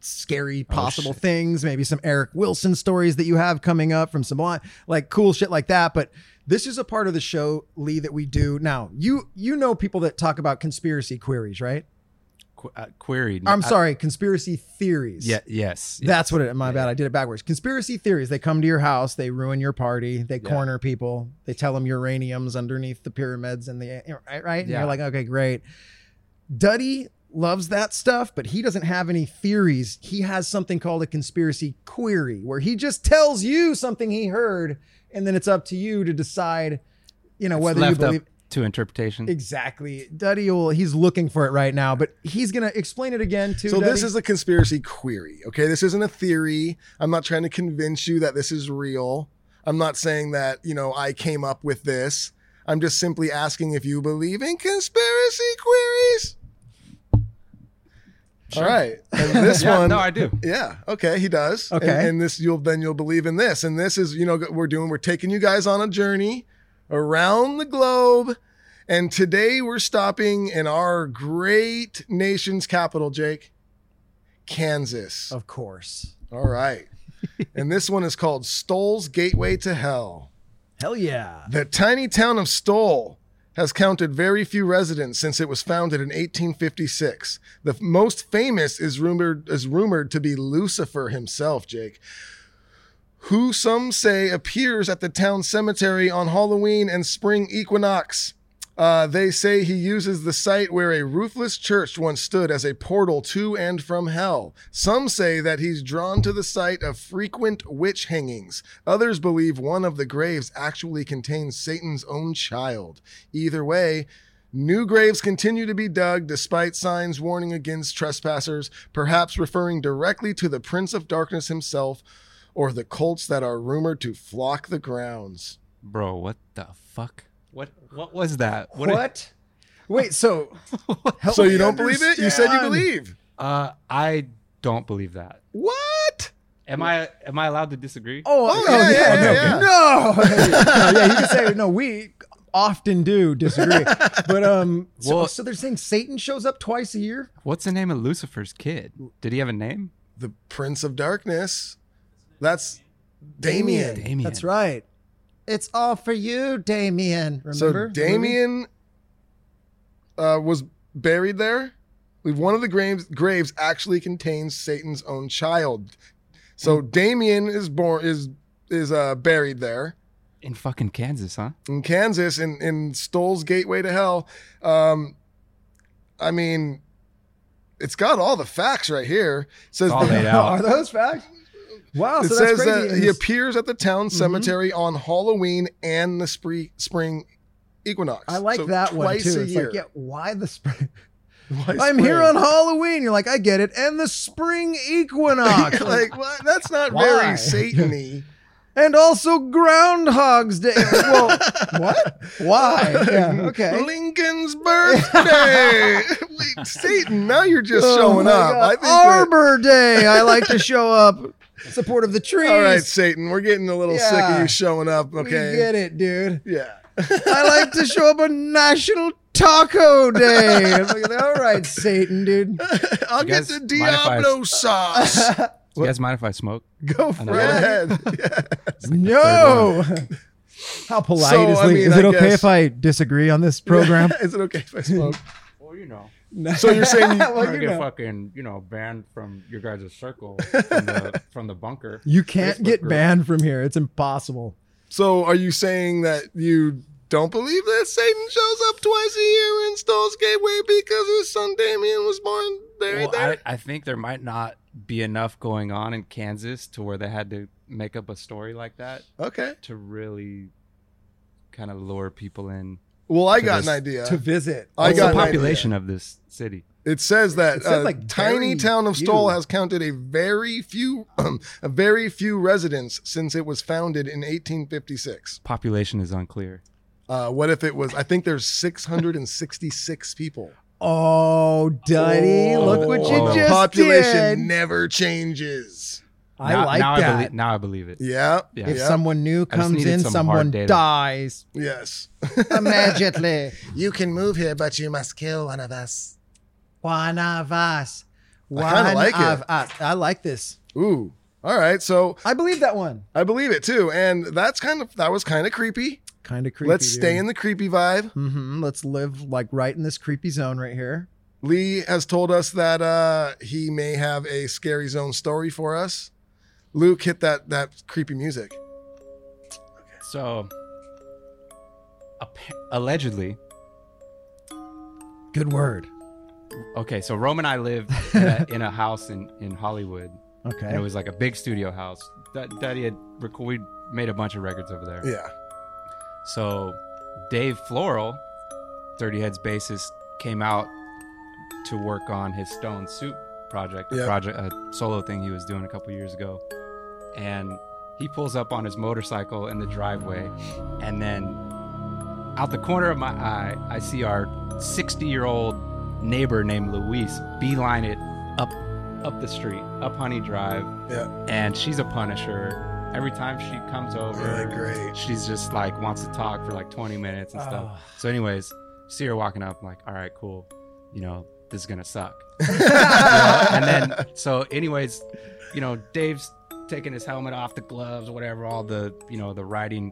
S2: scary oh, possible
S4: shit.
S2: things. Maybe some Eric Wilson stories that you have coming up from some like cool shit like that. But this is a part of the show, Lee, that we do now. You you know people that talk about conspiracy queries, right?
S4: Qu- uh, queried.
S2: I'm
S4: I-
S2: sorry, conspiracy theories.
S4: yeah. Yes. yes.
S2: That's what it. My bad. I did it backwards. Conspiracy theories. They come to your house. They ruin your party. They corner people. They tell them uranium's underneath the pyramids and the right. Right. And
S4: Yeah.
S2: you're like, okay, great. Duddy loves that stuff, but he doesn't have any theories. He has something called a conspiracy query, where he just tells you something he heard, and then it's up to you to decide. You know
S4: It's
S2: whether you
S4: left
S2: believe.
S4: up to interpretation.
S2: Exactly. Duddy will, he's looking for it right now, but he's going to explain it again too.
S1: So this is a conspiracy query. Okay, this isn't a theory. I'm not trying to convince you that this is real. I'm not saying that you know I came up with this. I'm just simply asking if you believe in conspiracy queries. All right, and this
S4: yeah,
S1: one,
S4: no, I do.
S1: yeah, okay, he does.
S2: Okay.
S1: and, and this you'll then you'll believe in this, and this is you know we're doing we're taking you guys on a journey around the globe, and today we're stopping in our great nation's capital, Jake, Kansas.
S2: of course.
S1: All right, and this one is called Stull's Gateway to Hell.
S2: Hell yeah.
S1: The tiny town of Stoll has counted very few residents since it was founded in 1856. The most famous is rumored is rumored to be Lucifer himself, Jake, who some say appears at the town cemetery on Halloween and spring equinox. Uh, they say he uses the site where a roofless church once stood as a portal to and from hell. Some say that he's drawn to the site of frequent witch hangings. Others believe one of the graves actually contains Satan's own child. Either way, New graves continue to be dug despite signs warning against trespassers, perhaps referring directly to the Prince of Darkness himself or the cults that are rumored to flock the grounds.
S4: Bro, what the fuck? What what was that?
S2: What? Wait, so
S1: So you don't believe it? You said you believe.
S4: Uh, I don't believe that.
S1: What?
S4: Am I am I allowed to disagree?
S2: Oh,
S1: Oh, yeah,
S2: yeah,
S1: yeah,
S2: no,
S1: yeah,
S2: no. No, yeah, you can say no. We often do disagree, but um, so,
S4: Well-
S2: so they're saying Satan shows up twice a year.
S4: What's the name of Lucifer's kid? Did he have a name?
S1: The Prince of Darkness. That's Damien.
S4: Damien.
S2: That's right. It's all for you, Damien. Remember?
S1: So? Damien uh, was buried there. We've one of the graves graves actually contains Satan's own child. So
S2: Hmm.
S1: Damien is born is is uh, buried there
S4: In fucking Kansas, huh?
S1: in Kansas in in Stull's Gateway to Hell. Um, I mean, it's got all the facts right here. It says
S4: all
S1: the-
S4: laid out.
S2: Are those facts? Wow.
S1: it
S2: so that's
S1: says
S2: crazy.
S1: that he appears at the town
S2: Mm-hmm.
S1: cemetery on Halloween and the spree, spring equinox.
S2: I like
S1: So
S2: that one
S1: twice
S2: too.
S1: a
S2: It's
S1: year.
S2: like, yeah, why the spring?
S1: Why
S2: I'm here on Halloween. You're like, I get it. And the spring equinox.
S1: like what? That's not
S2: Why?
S1: very Satan-y.
S2: and also Groundhog's Day. Well, what? Why? Yeah, okay.
S1: Lincoln's birthday. Wait, Satan, now you're just
S2: Oh
S1: showing up.
S2: God.
S1: I think that-
S2: Arbor Day. I like to show up. Support of the trees.
S1: All right, Satan, we're getting a little sick of you showing up.
S2: Okay, We
S1: Okay.
S2: get it, dude.
S1: Yeah.
S2: I like to show up on National Taco Day. Like, All right, Satan, dude.
S1: I'll
S4: You
S1: get
S4: guys
S1: the
S4: mind if I-
S1: Diablo sauce.
S4: Do you guys mind if I smoke?
S2: Go for it.
S4: one?
S1: ahead.
S2: No. How polite
S1: So,
S2: is
S1: I mean,
S2: is it
S1: I
S2: okay
S1: guess-
S2: if I disagree on this program?
S1: Is it okay if I smoke?
S4: Well, you know.
S1: So you're saying you-
S2: well,
S4: I
S2: you
S4: get
S2: know.
S4: fucking, you know, banned from your guys' circle from the from the bunker.
S2: You can't
S4: Facebook
S2: get
S4: group.
S2: banned from here. It's impossible.
S1: So are you saying that you don't believe that Satan shows up twice a year in Stull's Gateway because his son Damien was born there?
S4: Well,
S1: there?
S4: I, I think there might not be enough going on in Kansas to where they had to make up a story like that
S1: okay.
S4: to really kind of lure people in.
S1: Well, I got
S4: this-
S1: an idea.
S2: To visit.
S1: I
S4: What's
S1: got
S4: the population of this city?
S1: It says that
S2: It said,
S1: uh,
S2: like,
S1: tiny town of Stull
S2: few.
S1: has counted a very few, a very few residents since it was founded in 1856.
S4: Population is unclear.
S1: Uh, what if it was? I think there's 666 people.
S2: Oh, Duddy, look what you
S4: Oh.
S2: just
S1: Population
S2: did.
S1: never changes.
S2: I
S4: now,
S2: like
S4: now
S2: that.
S4: I believe, now I believe it.
S1: Yeah.
S4: Yeah.
S2: if
S1: yeah.
S2: someone new comes in,
S4: some
S2: someone dies
S1: Yes.
S2: immediately.
S1: you can move here, but you must kill one of us.
S2: One of us. One
S1: I kinda like it.
S2: us. I like this.
S1: Ooh. All right. So
S2: I believe that one.
S1: I believe it too, and that's kind of that was kind of creepy.
S2: Kind of creepy.
S1: Let's stay in the creepy vibe.
S2: Mm-hmm. Let's live like right in this creepy zone right here.
S1: Lee has told us that uh, he may have a scary zone story for us. Luke, hit that that creepy music. Okay.
S4: So, appa- allegedly,
S2: Good word.
S4: okay. So Rome and I lived in a, in a house in in Hollywood,
S2: Okay.
S4: and it was like a big studio house. That Daddy had rec- we made a bunch of records over there.
S1: Yeah.
S4: So Dave Foral, Dirty Heads bassist, came out to work on his Stone Soup project, a
S1: Yep.
S4: project, a solo thing he was doing a couple years ago. And he pulls up on his motorcycle in the driveway, and then out the corner of my eye, I see our 60 year old neighbor named Louise beeline it up up the street, up Honey Drive,
S1: Yeah.
S4: and she's a punisher. Every time she comes over,
S1: Really great.
S4: she's just like wants to talk for like 20 minutes and stuff.
S2: Oh.
S4: So, anyways, see her walking up, I'm like, all right, cool. You know, this is gonna suck. You know? And then, so, anyways, you know, Dave's taking his helmet off, the gloves, or whatever, all the, you know, the riding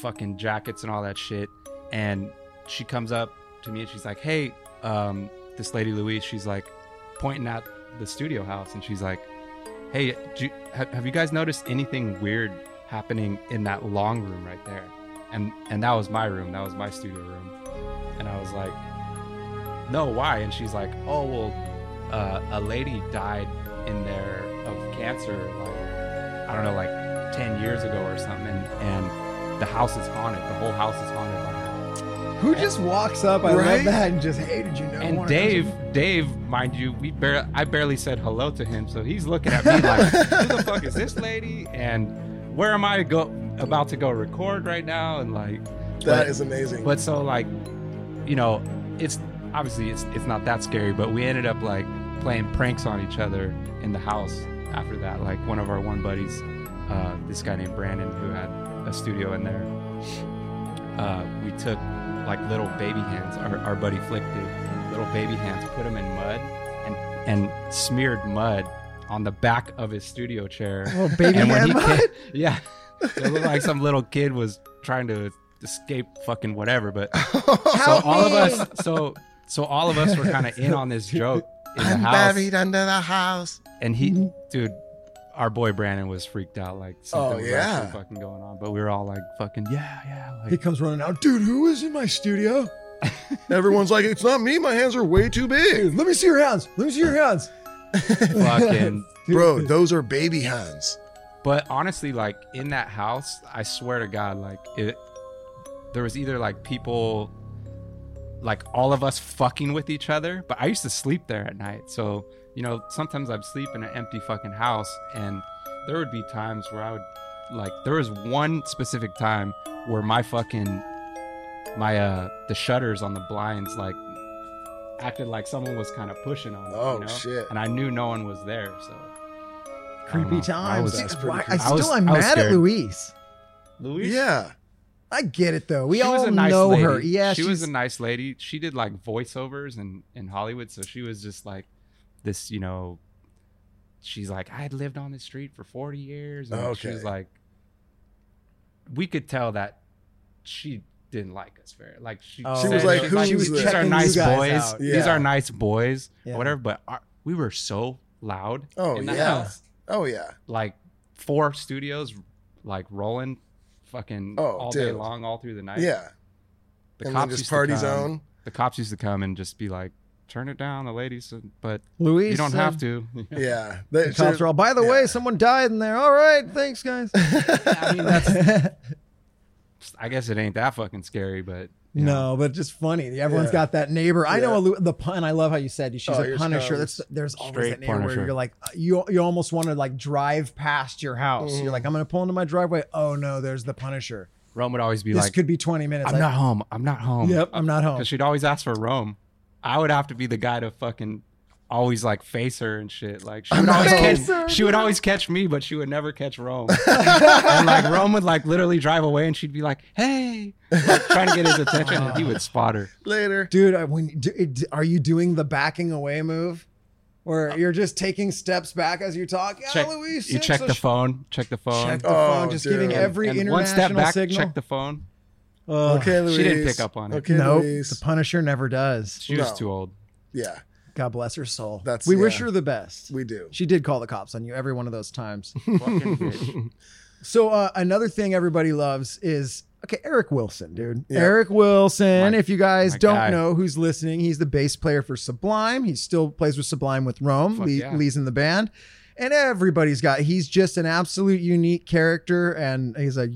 S4: fucking jackets and all that shit. And she comes up to me and she's like, hey, um, this lady Louise, she's like pointing at the studio house and she's like, hey, you, have, have you guys noticed anything weird happening in that long room right there? And and that was my room. That was my studio room. And I was like, no, why? And she's like, oh well, uh, a lady died in there cancer, like I don't know, like ten years ago or something. And, and the house is haunted. The whole house is haunted by her.
S2: Who just walks up? I
S1: Right?
S2: love that and just, hey, did you know?
S4: And
S2: one of
S4: Dave, Dave, mind you, we bar- I barely said hello to him, so he's looking at me like, "Who the fuck is this lady?" And where am I go about to go record right now? And like,
S1: That
S4: but-
S1: is amazing.
S4: But so like, you know, it's obviously it's it's not that scary, but we ended up like playing pranks on each other in the house after that. Like one of our one buddies, uh, this guy named Brandon, who had a studio in there. Uh, we took like little baby hands. Our, our buddy Flick did little baby hands, put them in mud, and and smeared mud on the back of his studio chair.
S2: Oh, baby
S4: and when
S2: hand
S4: he
S2: mud?
S4: came, yeah, it looked like some little kid was trying to escape fucking whatever. But so all of us, so so all of us were kind of in on this joke
S1: I'm
S4: house,
S1: buried under the house.
S4: and he, dude, our boy Brandon was freaked out, like something
S1: Oh,
S4: was
S1: yeah.
S4: actually fucking going on. But we were all like, fucking yeah, yeah,
S2: He comes running out, dude. Who is in my studio?
S1: Everyone's like, it's not me. My hands are way too big.
S2: Dude, let me see your hands. Let me see your hands.
S4: fucking.
S1: Bro, those are baby hands.
S4: But honestly, like in that house, I swear to God, like it, there was either like people like all of us fucking with each other. But I used to sleep there at night, so you know sometimes I'd sleep in an empty fucking house, and there would be times where I would like there was one specific time where my fucking my uh the shutters on the blinds like acted like someone was kind of pushing on it,
S1: Oh,
S4: you know?
S1: shit.
S4: and I knew no one was there, so
S2: Creepy
S4: know. I
S2: times.
S4: was-
S2: Dude,
S1: That's pretty
S2: I still
S4: I was-
S2: am
S4: I was
S2: mad at
S4: scared.
S2: Louise.
S4: Louise,
S1: Yeah.
S2: I get it though. We
S4: she
S2: all
S4: nice
S2: know
S4: lady.
S2: her. Yeah,
S4: she was a nice lady. She did like voiceovers in in Hollywood, so she was just like this, you know. She's like, I had lived on this street for forty years, and she was like, we could tell that she didn't like us very. Like she,
S2: Oh.
S1: She was like,
S4: she's
S1: who's
S2: she was
S4: these are nice boys.
S2: out.
S4: These are nice boys,
S2: Yeah.
S4: or whatever. But our, we were so loud
S1: Oh,
S4: in the
S1: yeah.
S4: house,
S1: Oh yeah.
S4: like four studios, like rolling, fucking
S1: Oh,
S4: all day long, all through the night.
S1: Yeah.
S4: the
S1: and
S4: cops
S1: just
S4: used to
S1: party
S4: come.
S1: zone.
S4: The cops used to come and just be like, "Turn it down, the ladies," but
S2: Louise.
S4: you don't have uh, to.
S1: Yeah. They,
S2: The cops are all. By the
S1: yeah.
S2: way, someone died in there. All right, thanks, guys.
S4: I mean, that's. I guess it ain't that fucking scary, but you know.
S2: No, but just funny. Everyone's
S1: Yeah.
S2: got that neighbor. I know a, the pun. I love how you said she's
S1: Oh,
S2: a punisher. That's there's always
S4: Straight
S2: that neighbor where you're like uh, you you almost want to like drive past your house.
S1: Mhm.
S2: You're like I'm gonna pull into my driveway. Oh no, there's the Punisher.
S4: Rome would always be
S2: This
S4: like, this
S2: could be 20 minutes.
S4: "I'm
S2: I-
S4: not home. I'm not home."
S2: Yep, I'm not home.
S4: Because she'd always ask for Rome. I would have to be the guy to fucking always like face her and shit. Like she would always catch.
S2: Her,
S4: She would always catch me, but she would never catch Rome. and like Rome would like literally drive away, and she'd be like, "Hey," like, trying to get his attention, and he would spot her.
S1: later.
S2: Dude, I- when do, it- are you doing the backing away move, where uh, you're just taking steps back as you talk? Yeah,
S4: Check,
S2: Louise,
S4: you
S2: six,
S4: check
S2: a
S4: the
S2: sh-
S4: phone. Check the phone.
S2: Check the
S1: Oh,
S2: phone, just giving every
S4: and
S2: international
S4: one step back.
S2: signal.
S4: Check the phone.
S2: Ugh.
S1: Okay, Louise.
S4: She didn't pick up on it.
S1: Okay,
S2: nope,
S1: Louise.
S2: the Punisher never does.
S4: She was
S1: No.
S4: too old.
S1: Yeah,
S2: God bless her soul.
S1: That's-
S2: we wish her the best.
S1: we do.
S2: She did call the cops on you every one of those times. So uh, another thing everybody loves is okay, Eric Wilson, dude.
S1: Yeah.
S2: Eric Wilson.
S4: My-
S2: if you guys don't
S4: guy.
S2: know who's listening, he's the bass player for Sublime. He still plays with Sublime with Rome.
S4: Fuck
S2: Lee,
S4: yeah.
S2: Lee's in the band. And everybody's got he's just an absolute unique character and he's a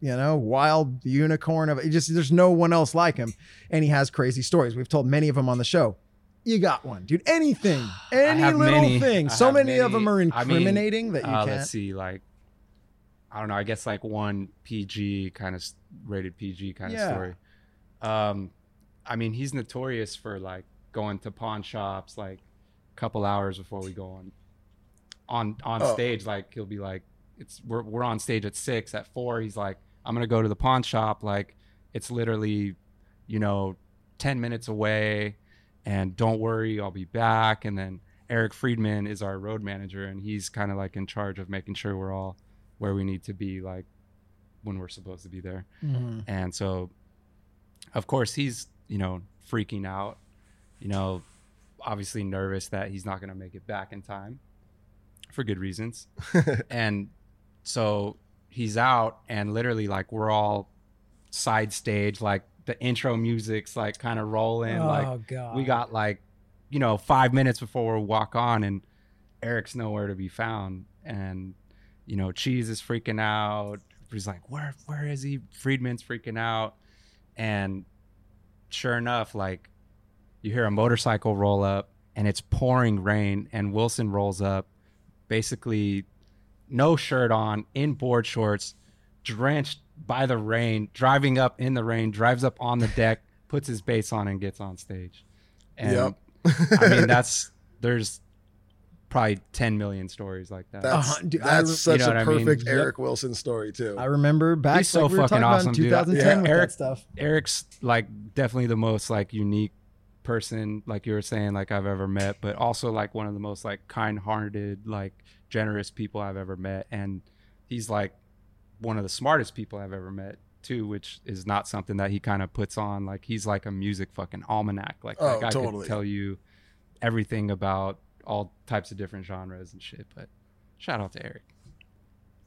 S2: you know, wild unicorn of it. Just there's no one else like him. And he has crazy stories. We've told many of them on the show. You got one, dude. Anything, any little
S4: many.
S2: thing.
S4: I
S2: So
S4: have
S2: many, of them are
S4: I mean,
S2: incriminating that you
S4: uh,
S2: can't.
S4: let's see, like I don't know. I guess like one PG kind of rated PG kind
S2: Yeah.
S4: of story. Um, I mean, he's notorious for like going to pawn shops like a couple hours before we go on on on
S1: Oh.
S4: stage. Like he'll be like, "It's we're we're on stage at six. At four, he's like, I'm gonna go to the pawn shop. Like it's literally, you know, ten minutes away, and don't worry, I'll be back. And then Eric Friedman is our road manager, and he's kind of like in charge of making sure we're all where we need to be, like when we're supposed to be there.
S2: Mhm.
S4: And so, of course, he's you know freaking out, you know, obviously nervous that he's not gonna make it back in time, for good reasons. and so he's out, and literally like we're all side stage, like the intro music's like kind of rolling, like
S2: oh god.
S4: we got like you know five minutes before we walk on and eric's nowhere to be found. And you know cheese is freaking out. He's like where where is he? Friedman's freaking out. And sure enough like you hear a motorcycle roll up and it's pouring rain and wilson rolls up basically no shirt on in board shorts drenched by the rain driving up in the rain drives up on the deck puts his bass on and gets on stage and
S1: Yep.
S4: i mean that's there's probably 10 million stories like that
S1: That's
S2: Uh-huh, dude,
S1: that's
S2: re-
S1: such
S4: you know
S1: a
S4: what I mean?
S1: perfect
S4: Yep.
S1: Eric Wilson story too.
S2: I remember back
S4: He's so
S2: like we were
S4: fucking
S2: talking about in
S4: awesome, dude.
S2: 2010
S1: Yeah.
S2: with
S4: Eric-
S2: that stuff.
S4: Eric's like definitely the most like unique person, like you were saying, like I've ever met, but also like one of the most like kind-hearted, like generous people I've ever met, and he's like one of the smartest people I've ever met too, which is not something that he kind of puts on. Like he's like a music fucking almanac. Like
S1: Oh,
S4: that guy
S1: totally.
S4: could tell you everything about all types of different genres and shit. But shout out to Eric.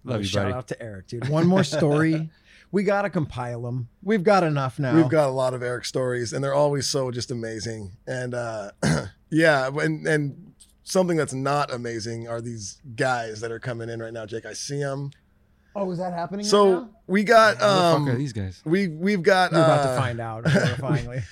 S4: Love you,
S2: Shout
S4: buddy.
S2: out to Eric, dude. One more story. we gotta compile them. We've got enough now.
S1: We've got a lot of Eric stories, and they're always so just amazing. And uh, yeah, and and something that's not amazing are these guys that are coming in right now. Jake, I see them.
S2: Oh, is that happening? right
S1: So
S2: now?
S1: we got
S4: Who the fuck are
S1: um,
S4: these guys?
S1: we we've got
S2: We're about
S1: uh,
S2: to find out horrifyingly.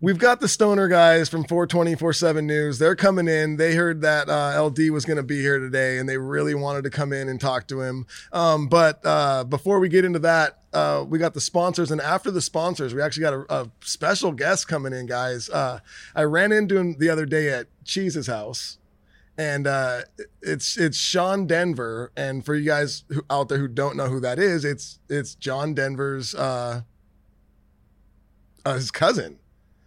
S1: we've got the stoner guys from 424 7 News. They're coming in. They heard that uh, LD was going to be here today and they really wanted to come in and talk to him. Um, but uh, before we get into that, uh, we got the sponsors. And after the sponsors, we actually got a, a special guest coming in, guys. Uh, I ran into him the other day at Cheese's house. And uh, it's it's Sean Denver, and for you guys who, out there who don't know who that is, it's it's John Denver's uh, uh, his cousin.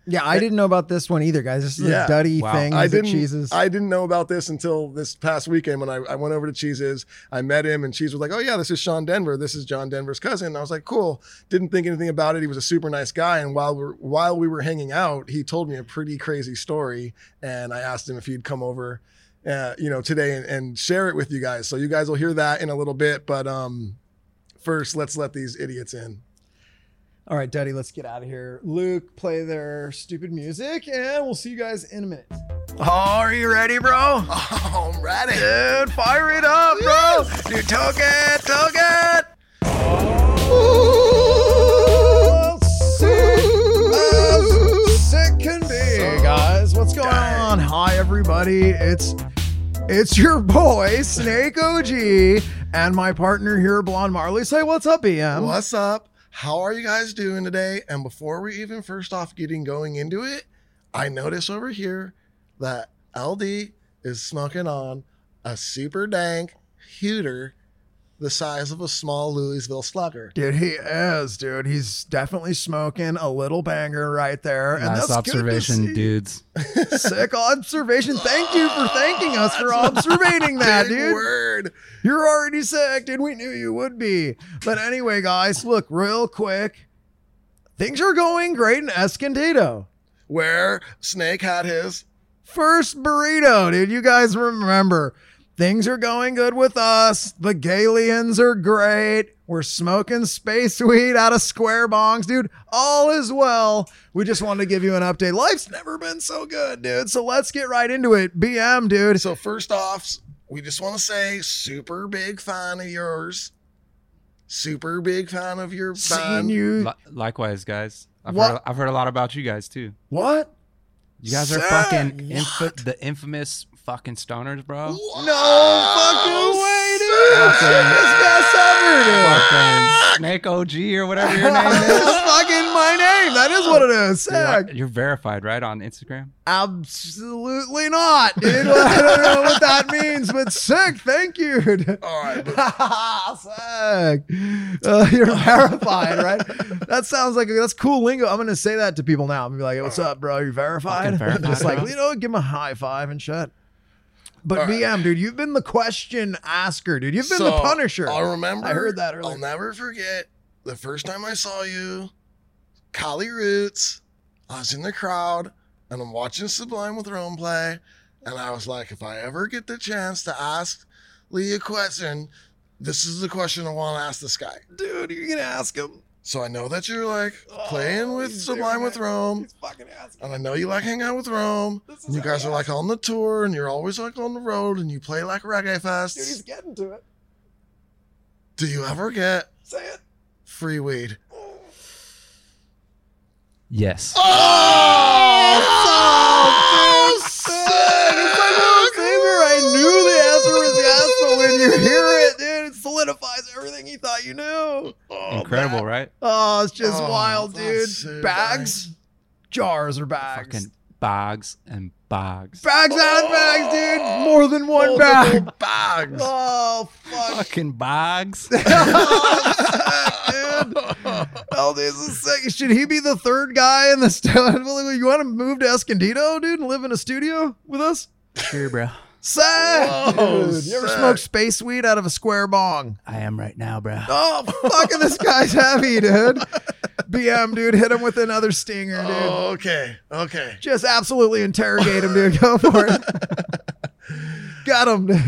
S2: Yeah, I didn't know about this one either, guys. This is
S1: Yeah.
S2: a duddy
S4: Wow.
S2: thing.
S1: I
S2: Is it
S1: didn't.
S2: cheeses.
S1: I didn't know about this until this past weekend when I, I went over to Cheese's. I met him, and Cheese was like, "Oh yeah, this is Sean Denver. This is John Denver's cousin." And I was like, "Cool." Didn't think anything about it. He was a super nice guy, and while we're while we were hanging out, he told me a pretty crazy story, and I asked him if he'd come over, uh, you know, today and, and share it with you guys. So you guys will hear that in a little bit, but um, first let's let these idiots in.
S2: All right, Daddy, let's get out of here. Luke, play their stupid music, and we'll see you guys in a minute. Oh, are you ready, bro?
S1: Oh, I'm ready.
S2: Dude, fire it up, bro. Dude, toke it, toke it. Oh, sick sick can be, guys. What's going on? Hi, everybody. It's it's your boy Snake OG and my partner here, Blonde Marley. Say what's up, EM.
S1: What's up? How are you guys doing today? And before we even first off getting going into it, I notice over here that LD is smoking on a super dank hooter the size of a small Louisville slugger.
S2: Dude, he is, dude. He's definitely smoking a little banger right there. and that's
S4: observation,
S2: see.
S4: dudes.
S2: Sick observation. Thank you for thanking us for observing that, dude.
S1: word.
S2: You're already sick, dude. We knew you would be. But anyway, guys, look, real quick. Things are going great in Escondido.
S1: Where Snake had his.
S2: First burrito, dude. You guys remember. Things are going good with us. The Galians are great. We're smoking space weed out of square bongs, dude. All is well. We just wanted to give you an update. Life's never been so good, dude. So let's get right into it. BM, dude.
S1: So first off, we just want to say super big fan of yours. Super big fan of your
S2: Seeing
S1: band.
S2: you.
S4: Li- likewise, guys. I've
S2: What?
S4: heard, I've heard a lot about you guys too.
S2: What?
S4: You guys are fucking infa- the infamous fucking stoners, bro.
S2: No fucking way, dude.
S4: Fucking-
S2: This guy's ever, dude.
S4: Fucking Snake OG or whatever your name
S2: That's
S4: is.
S2: fucking my name. That is what it is.
S4: You're,
S2: Sick.
S4: you're verified, right, on Instagram?
S2: Absolutely not, dude. I don't know what that means, but sick. Thank you.
S1: All right, but
S2: sick. Uh, you're verified, right? That sounds like that's cool lingo. I'm gonna say that to people now. I'm gonna be like, hey, "What's up, bro? You verified?"
S4: Fucking verified,
S2: Just like
S4: bro.
S2: you know, give him a high five and shit. But
S1: All right.
S2: BM, dude, you've been the question asker, dude. You've been the Punisher.
S1: I remember.
S2: I heard that earlier.
S1: I'll never forget the first time I saw you, Cali Roots. I was in the crowd and I'm watching Sublime with Rome play, and I was like, if I ever get the chance to ask Lee a question, this is the question I want to ask this guy.
S2: dude, you're gonna ask him.
S1: So I know that you're like oh, playing
S2: Oh,
S1: with Sublime with. Rome.
S2: He's fucking asking.
S1: And I know you like hanging out with Rome.
S2: This
S1: And you guys are like on the tour and you're always like on the road and you play like reggae fests.
S2: Dude, he's getting to it.
S1: Do you ever get
S2: Say it.
S1: free weed?
S4: Yes.
S2: Oh, so oh, sick. It's like one of those things where I knew the answer was yes, but when you hear it, dude, it solidifies everything you thought you knew.
S1: Oh,
S4: Incredible,
S1: that-
S4: right?
S2: Oh, it's just
S1: Oh,
S2: wild, dude.
S1: so
S2: bags, jars or bags.
S4: Fucking bags and bags.
S2: bags and bags, oh! dude. More than one
S1: Multiple
S2: bag.
S1: bags.
S2: Oh, fuck.
S4: Fucking bags.
S2: oh, dude. Oh, this is sick. Should he be the third guy in the studio? You want to move to Escondido, dude, and live in a studio with us?
S4: Sure, bro.
S2: Sick. Dude. You ever
S1: sick.
S2: smoked space weed out of a square bong?
S4: I am right now, bro.
S2: Oh, fucking this guy's heavy, dude. BM, dude, hit him with another stinger, dude.
S1: Oh, okay. Okay.
S2: Just absolutely interrogate him, dude. Go for it. Got him, dude.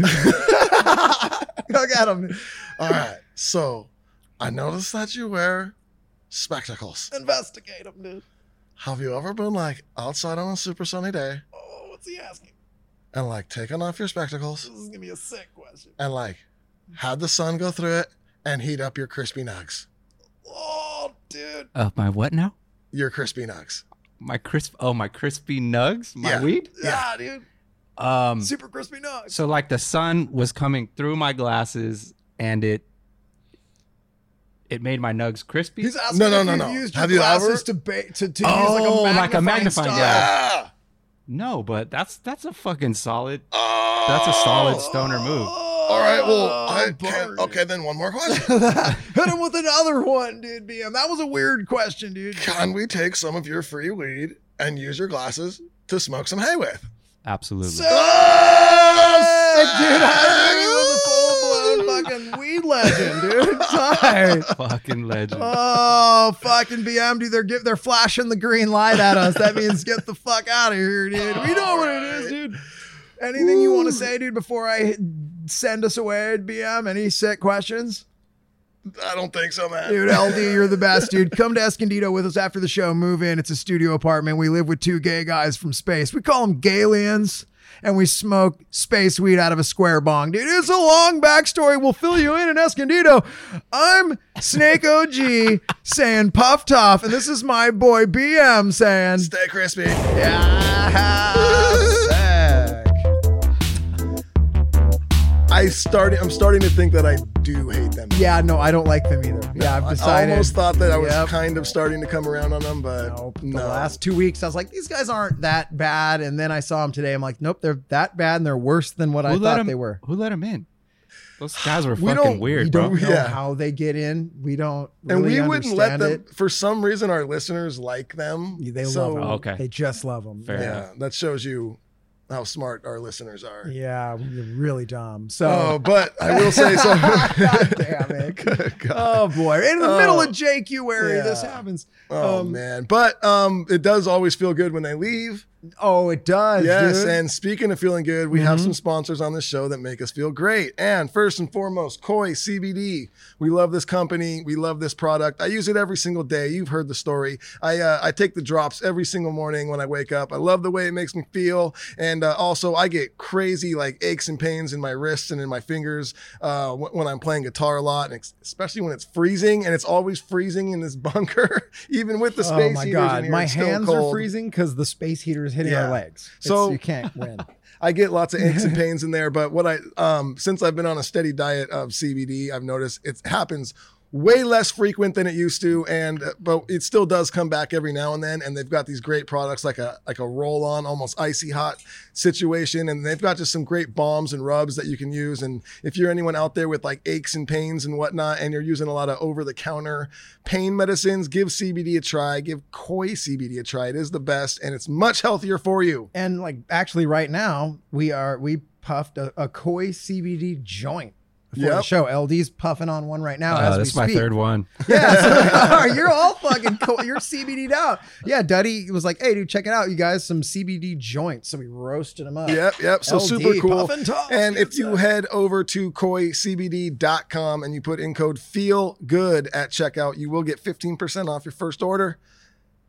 S2: Go get him. dude.
S1: All right. So I noticed that you wear spectacles.
S2: Investigate him, dude.
S1: Have you ever been like outside on a super sunny day
S2: Oh, what's he asking?
S1: And like taken off your spectacles
S2: This is gonna be a sick question.
S1: and like had the sun go through it and heat up your crispy nugs?
S2: Oh, dude.
S4: Uh, my what now?
S1: Your crispy nugs.
S4: my crisp. Oh, my crispy nugs. My
S1: Yeah.
S4: weed.
S2: Yeah, dude.
S4: Um.
S2: Super crispy nuts.
S4: So like the sun was coming through my glasses, and it it made my nugs crispy.
S2: He's asking
S1: No, no,
S2: if
S1: no,
S2: you've
S1: no.
S2: used
S1: Have you
S2: glasses
S1: ever-
S2: to, ba- to, to
S4: Oh,
S2: use like a
S4: like a
S2: magnifying,
S4: magnifying glass.
S1: Ah.
S4: No, but that's that's a fucking solid.
S1: Oh.
S4: That's a solid stoner move.
S1: All right. Well, oh, I
S2: Oh,
S1: can't. Okay, then one more question.
S2: Hit him with another one, dude. BM. That was a weird question, dude.
S1: Can we take some of your free weed and use your glasses to smoke some hay with?
S4: Absolutely.
S2: Sick, dude. I think he was a
S1: Oh,
S2: full blown fucking weed legend, dude. Tight.
S4: fucking legend.
S2: Oh, fucking BM, dude. They're give, they're flashing the green light at us. That means get the fuck out of here, dude. We know what it is, dude. Anything you want to say, dude, before I send us away, at BM? Any sick questions?
S1: I don't think so, man.
S2: Dude, LD, you're the best, dude. Come to Escondido with us after the show. Move in. It's a studio apartment. We live with two gay guys from space. We call them Galians, and we smoke space weed out of a square bong. Dude, it's a long backstory. We'll fill you in in Escondido. I'm Snake OG saying puff tough, and this is my boy BM saying,
S1: Stay crispy.
S2: yeah,
S1: I started. I'm starting to think that I do hate them.
S2: Yeah, no, I don't like them either. Yeah, I've decided.
S1: I almost thought that I was
S2: Yep.
S1: kind of starting to come around on them, but
S2: Nope.
S1: no.
S2: The last two weeks, I was like, these guys aren't that bad. And then I saw them today. I'm like, nope, they're that bad and they're worse than what I
S4: who let
S2: thought
S4: him?
S2: they were.
S4: Who let them in? Those guys were
S1: We
S4: fucking
S1: don't-
S4: weird,
S2: we
S4: bro.
S2: don't know
S1: Yeah.
S2: how they get in. We don't
S1: and
S2: really
S1: we wouldn't let
S2: understand
S1: them. For some reason, our listeners like them.
S2: it. They
S1: so,
S2: love them.
S4: Okay.
S2: They just love them.
S4: Fair
S2: yeah.
S1: Yeah, that shows you how smart our listeners are.
S2: Yeah, we're really dumb. So,
S1: Oh, but I will say so.
S2: God damn it.
S1: God.
S2: Oh boy! In the
S1: Oh.
S2: middle of JQ area, this happens.
S1: Oh
S2: Um,
S1: man, but um, it does always feel good when they leave.
S2: Oh, it does.
S1: Yes,
S2: dude.
S1: and speaking of feeling good, we have
S2: Mhm.
S1: some sponsors on this show that make us feel great. And first and foremost, Koi CBD. We love this company. We love this product. I use it every single day. You've heard the story. I uh, I take the drops every single morning when I wake up. I love the way it makes me feel, and uh, also I get crazy like aches and pains in my wrists and in my fingers uh, wh- when I'm playing guitar a lot, and especially when it's freezing, and it's always freezing in this bunker, even with the space heater.
S2: oh my
S1: heaters
S2: god, my hands are freezing because the space heater is hitting
S1: Yeah.
S2: our legs. It's-
S1: So-
S2: you can't win.
S1: I get lots of aches and pains in there, but what I um since I've been on a steady diet of CBD, I've noticed it happens way less frequent than it used to and uh, but it still does come back every now and then and they've got these great products like a like a roll on almost icy hot situation and they've got just some great balms and rubs that you can use and if you're anyone out there with like aches and pains and whatnot and you're using a lot of over the counter pain medicines give CBD a try give Koi CBD a try. It is the best and it's much healthier for you.
S2: And like actually right now we are we puffed a, a koi CBD joint for the show. LD's puffing on one right now
S4: Uh,
S2: as we
S4: that's my third one.
S2: Yeah, so you're all fucking cool. You're CBD'd out. Yeah, Duddy was like, "Hey, dude, check it out, you guys, some CBD joints." So we roasted them up.
S1: Yep, yep. So
S2: LD,
S1: super cool.
S2: puffin' tough,
S1: And if you
S2: stuff.
S1: head over to koicbd.com and you put in code feel good at checkout, you will get 15% off your first order.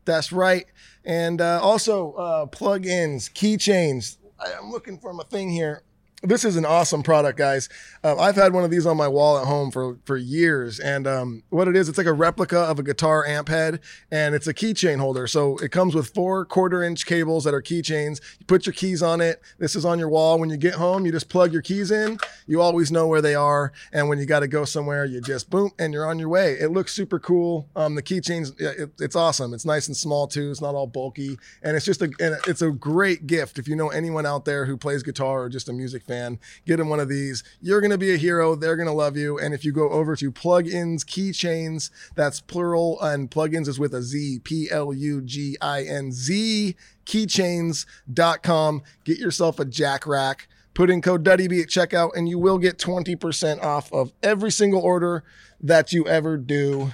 S1: That's right. And uh, also uh, Pluginz, keychains. I- I'm looking for my thing here. This is an awesome product, guys. Uh, I've had one of these on my wall at home for for years, and um, what it is, it's like a replica of a guitar amp head, and it's a keychain holder. So it comes with four quarter inch cables that are keychains. You put your keys on it. This is on your wall. When you get home, you just plug your keys in. You always know where they are, and when you got to go somewhere, you just boom, and you're on your way. It looks super cool. Um, the keychains, it, it's awesome. It's nice and small too. It's not all bulky, and it's just a it's a great gift if you know anyone out there who plays guitar or just a music fan. Get him one of these. You're gonna be a hero. They're gonna love you. And if you go over to plugins keychains, that's plural, and plugins is with a Z, P L U G I N Z keychains.com. Get yourself a jack rack. Put in code DuddyB at checkout, and you will get 20% off of every single order that you ever do.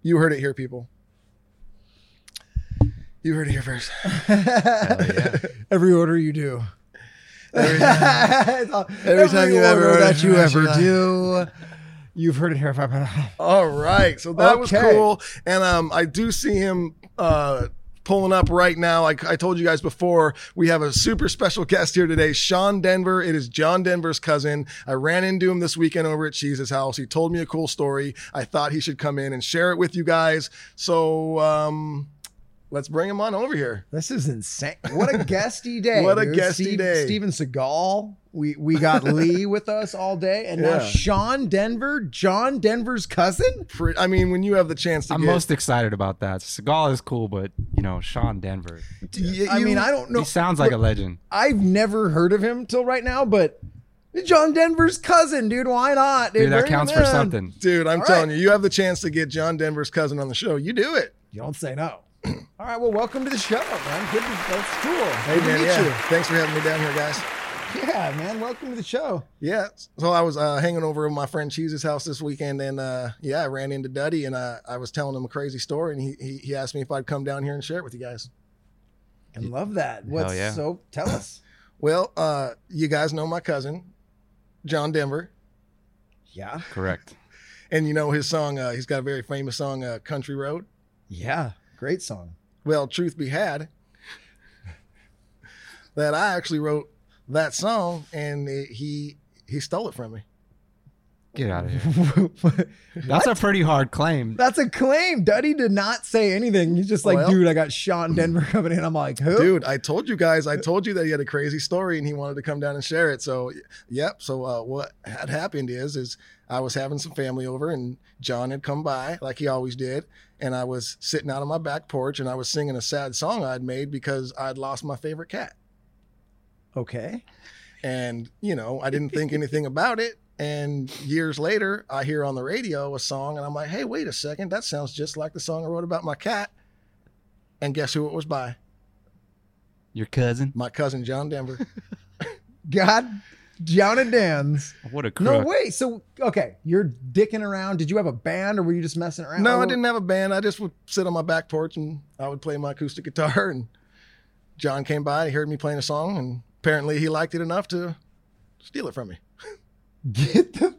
S1: You heard it here, people. You heard it here first.
S2: Every order you do.
S1: Every,
S2: Every,
S1: time you ever
S2: order that you ever do, you've heard it here.
S1: All right. So that was cool. And um, I do see him uh, pulling up right now. I, I told you guys before, we have a super special guest here today, Sean Denver. It is John Denver's cousin. I ran into him this weekend over at Cheese's house. He told me a cool story. I thought he should come in and share it with you guys. So, um, let's bring him on over here.
S2: This is insane. What a guesty day.
S1: What a
S2: dude.
S1: guesty
S2: Steve-
S1: day.
S2: Steven Seagal. We we got Lee with us all day. And now Sean Denver, John Denver's cousin?
S1: Pre- I mean, when you have the chance to
S4: I'm
S1: get,
S4: most excited about that. Seagal is cool, but you know, Sean Denver.
S1: y-
S2: I
S1: you-
S2: mean, I don't know.
S4: He sounds like a legend.
S2: I've never heard of him till right now, but John Denver's cousin, dude. Why not?
S4: Dude, that counts for something.
S1: dude, I'm
S2: All
S1: telling
S2: right.
S1: you, you have the chance to get John Denver's cousin on the show. You do it.
S2: You don't say no. All right, well, welcome to the show, man. Good to, that's cool.
S1: Hey
S2: Good to
S1: man,
S2: meet
S1: yeah.
S2: you.
S1: Thanks for having me down here, guys.
S2: Yeah, man. Welcome to the show.
S1: Yeah. So I was uh, hanging over at my friend Cheese's house this weekend, and uh, yeah, I ran into Duddy, and uh, I was telling him a crazy story, and he, he he asked me if I'd come down here and share it with you guys.
S2: I love that. What's
S4: yeah.
S2: so tell us.
S1: Well, uh, you guys know my cousin, John Denver,
S2: Yeah.
S4: Correct.
S1: and you know his song. Uh, he's got a very famous song, uh, "Country Road."
S2: Yeah. Great song.
S1: Well, truth be had, that I actually wrote that song, and it, he he stole it from me.
S4: Get out of here. That's a pretty hard claim.
S2: That's a claim. Duddy did not say anything. He's just like,
S1: Well-
S2: dude, I got Sean Denver coming in. I'm like, who?
S1: Dude, I told you guys, I told you that he had a crazy story and he wanted to come down and share it. So, yep. So, uh, what had happened is, is I was having some family over and John had come by like he always did. And I was sitting out on my back porch and I was singing a sad song I'd made because I'd lost my favorite cat.
S2: Okay.
S1: And, you know, I didn't think anything about it. And years later, I hear on the radio a song and I'm like, hey, wait a second. That sounds just like the song I wrote about my cat. And guess who it was by?
S4: Your cousin?
S1: My cousin, John Denver.
S2: God, John and Dan's.
S4: What a crook.
S2: No way. So, okay, you're dicking around. Did you have a band or were you just messing around?
S1: No, I didn't have a band. I just would sit on my back porch and I would play my acoustic guitar. And John came by, he heard me playing a song, and apparently he liked it enough to steal it from me.
S2: Get the.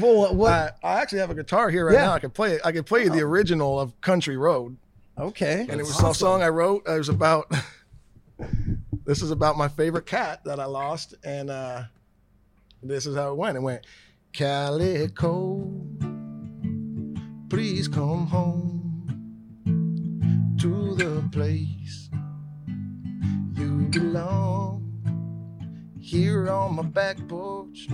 S2: Well, what?
S1: I, I actually have a guitar here right
S2: Yeah.
S1: now. I can play it. I can play you the original of Country Road,
S2: okay.
S1: and it was a song I wrote. It was about. this is about my favorite cat that I lost, and uh, this is how it went. It went, Calico, please come home to the place you belong. Here on my back porch,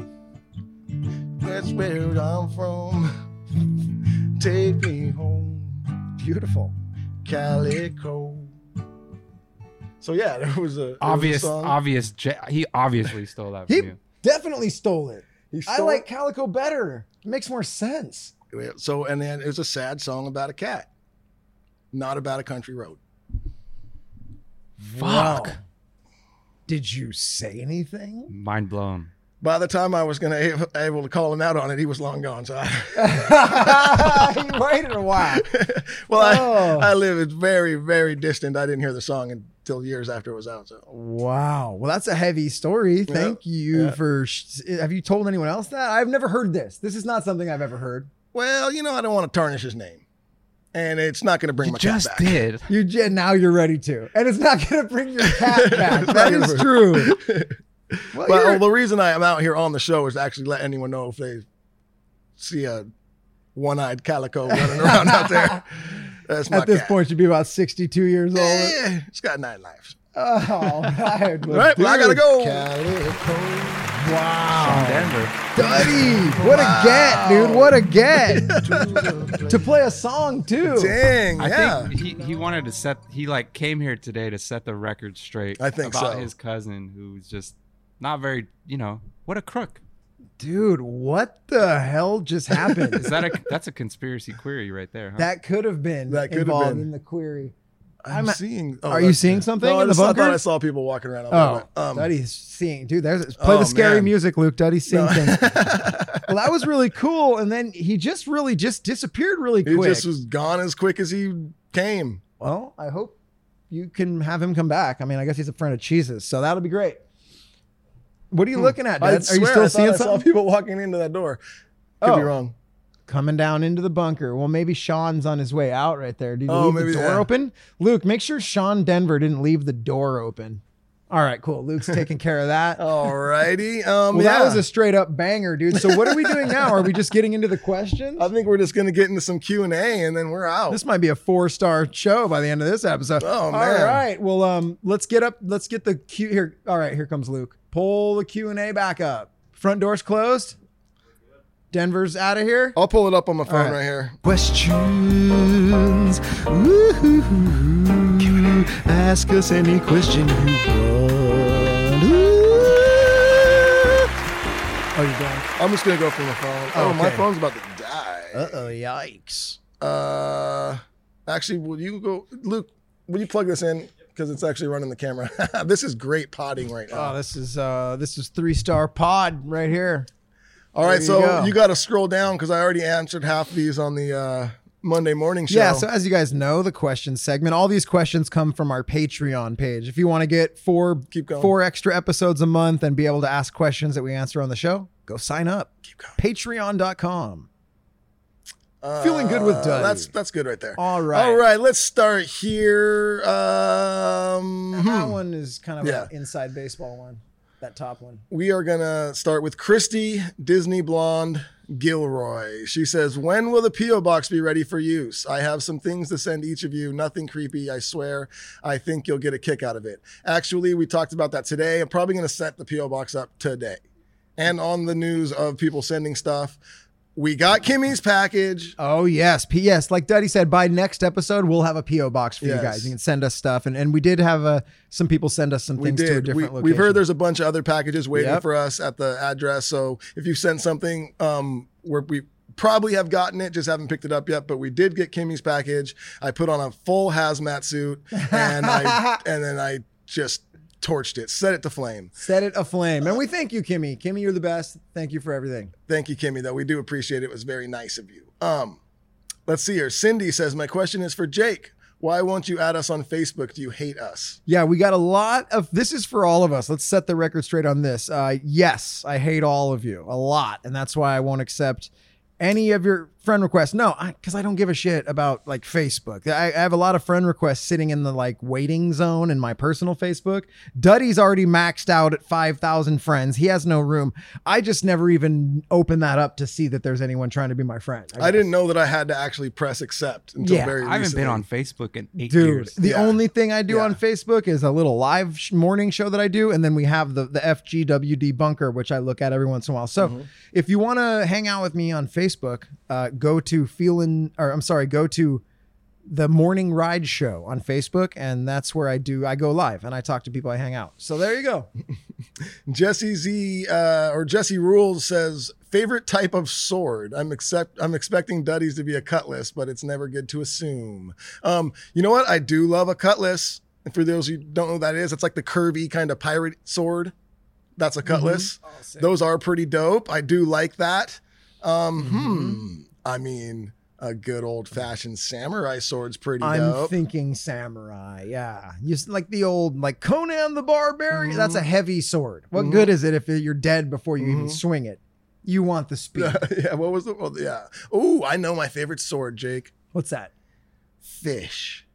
S1: that's where I'm from. Take me home,
S2: Beautiful.
S1: Calico. So yeah, there was a there was a
S4: Obvious,
S1: song.
S4: obvious. Ja- he obviously stole that from
S2: He
S4: you.
S2: definitely stole it.
S1: He
S2: I
S1: stole
S2: like Calico better. It makes more sense.
S1: So and then it was a sad song about a cat, not about a country road.
S2: Wow. Did you say anything?
S4: Mind blown.
S1: By the time I was gonna able, able to call him out on it, he was long gone. So, I,
S2: you waited a while.
S1: well,
S2: Oh.
S1: I, I live it's very very distant. I didn't hear the song until years after it was out. So
S2: Wow. Well, that's a heavy story. Thank you
S1: yeah.
S2: for. Sh- have you told anyone else that? I've never heard this. This is not something I've ever heard.
S1: well, you know, I don't want to tarnish his name, and it's not going to bring
S4: You
S1: my
S4: just
S1: cat back.
S4: did.
S2: You j- now you're ready to, and it's not going to bring your cat back.
S1: It's
S2: that
S1: not
S2: is
S1: gonna-
S2: true. Well,
S1: But oh, the reason I am out here on the show is to actually let anyone know if they see a one-eyed calico running around out there. That's my
S2: at this
S1: cat.
S2: point, you'd be about 62 years old.
S1: Eh, it's got nine lives.
S2: Oh, all right.
S1: All right, well, I gotta
S2: dude.
S1: go.
S2: Wow.
S4: Denver.
S2: Duddy, what a get, dude. What a get. to play a song, too.
S1: Dang,
S4: I
S1: yeah.
S4: think he, he wanted to set he like came here today to set the record straight.
S1: I think
S4: about
S1: so.
S4: his cousin who's just not very you know what a crook.
S2: Dude, what the hell just happened?
S4: Is that a that's a conspiracy query right there? Huh?
S2: that could have been
S1: That could have been.
S2: in the query.
S1: I'm,
S2: I'm-
S1: seeing. oh,
S2: Are you seeing something
S1: No, I
S2: in the
S1: just- I
S2: bunker?
S1: thought I saw people walking around.
S2: Oh,
S1: um,
S2: Duddy's seeing, dude. There's play
S1: Oh,
S2: the scary
S1: man.
S2: music, Luke. Duddy's seeing
S1: No.
S2: things. well, that was really cool. And then he just really just disappeared really
S1: he
S2: quick.
S1: He just was gone as quick as he came.
S2: well, I hope you can have him come back. I mean, I guess he's a friend of Cheese's, so that'll be great. What are you looking at,
S1: Hmm. I
S2: Dad? Are you still
S1: I
S2: seeing
S1: I saw people walking into that door. Could
S2: Oh.
S1: be wrong.
S2: Coming down into the bunker. Well, maybe Sean's on his way out right there. Did you
S1: Oh,
S2: leave
S1: maybe
S2: the door
S1: that.
S2: open? Luke, make sure Sean Denver didn't leave the door open. All right, cool. Luke's taking care of that.
S1: Alrighty. Um,
S2: well,
S1: yeah.
S2: that was a straight up banger, dude. So what are we doing now? Are we just getting into the questions?
S1: I think we're just gonna get into some Q and A, and then we're out.
S2: This might be a four star show by the end of this episode.
S1: Oh, man.
S2: All right. Well, um, let's get up. Let's get the Q here. All right, here comes Luke. Pull the Q and A back up. Front door's closed. Denver's out of here.
S1: I'll pull it up on my phone
S2: right.
S1: right. here.
S3: Questions. Woo-hoo-hoo. Ask us any question you want. Ooh.
S2: Oh, you're done.
S1: I'm just gonna go from the phone. Oh, my
S2: Okay.
S1: phone's about to die.
S2: Uh oh, yikes.
S1: Uh, actually, will you go, Luke? Will you plug this in because it's actually running the camera? this is great potting right now.
S2: Oh, this is uh this is three star pod right here.
S1: All right,
S2: there
S1: so
S2: you go.
S1: you got to scroll down because I already answered half of these on the uh, Monday morning show.
S2: Yeah, so as you guys know, the question segment, all these questions come from our Patreon page. If you want to get four
S1: Keep going.
S2: four extra episodes a month and be able to ask questions that we answer on the show, go sign up.
S1: Keep going.
S2: Patreon.com.
S1: Uh,
S2: feeling good with Duddy.
S1: That's that's good right there.
S2: All right.
S1: All right, let's start here. Um,
S2: That
S1: hmm.
S2: one is kind of
S1: Yeah.
S2: an inside baseball one. That top one.
S1: we are gonna start with Christy Disney Blonde Gilroy. She says, "When will the PO box be ready for use? I have some things to send each of you. Nothing creepy, I swear. I think you'll get a kick out of it. Actually, we talked about that today. I'm probably gonna set the PO box up today, and on the news of people sending stuff." We got Kimmy's package.
S2: Oh yes, P.S. Like Duddy said, by next episode we'll have a PO box for
S1: Yes.
S2: you guys. You can send us stuff, and, and we did have uh, some people send us some
S1: We
S2: things to a
S1: did. We,
S2: different location.
S1: we've heard there's a bunch of other packages waiting
S2: Yep.
S1: for us at the address. So if you sent something, um, where we probably have gotten it, just haven't picked it up yet. But we did get Kimmy's package. I put on a full hazmat suit, and I and then I just torched it, set it to flame.
S2: set it aflame, and we thank you, Kimmy. Kimmy, you're the best. Thank you for everything.
S1: Thank you, Kimmy. Though we do appreciate it. It was very nice of you. Um, let's see here. Cindy says, "My question is for Jake. Why won't you add us on Facebook? Do you hate us?"
S2: Yeah, we got a lot of this is for all of us. Let's set the record straight on this. Uh, yes, I hate all of you a lot, and that's why I won't accept any of your friend requests. No, because I, don't give a shit about like Facebook. I, I have a lot of friend requests sitting in the like waiting zone in my personal Facebook. Duddy's already maxed out at five thousand friends. He has no room. I just never even open that up to see that there's anyone trying to be my friend.
S1: I didn't know that I had to actually press accept until
S2: Yeah,
S1: very
S4: I haven't been on Facebook in eight
S2: Dude,
S4: years.
S2: the
S1: Yeah.
S2: only thing I do
S1: Yeah.
S2: on Facebook is a little live sh- morning show that I do, and then we have the the FGWD bunker, which I look at every once in a while. So,
S1: Mm-hmm.
S2: if you want to hang out with me on Facebook, uh, go to feeling, or I'm sorry, go to the Morning Ride Show on Facebook, and that's where I do. I go live and I talk to people. I hang out. So there you go.
S1: Jesse Z uh, or Jesse Rules says favorite type of sword. I'm accept I'm expecting Duddy's to be a cutlass, but it's never good to assume. Um, you know what? I do love a cutlass. And for those who don't know what that is, it's like the curvy kind of pirate sword. That's a cutlass. Those are pretty dope. I do like that. Um, hmm. I mean, a good old fashioned samurai sword's pretty
S2: I'm
S1: dope.
S2: thinking samurai. Yeah, you s- like the old like Conan the Barbarian. That's a
S1: Mm-hmm.
S2: heavy sword. What good is it if you're dead before you even swing it? You want the speed.
S1: yeah. What was the? Well, yeah. Oh, I know my favorite sword, Jake.
S2: What's that?
S1: fish.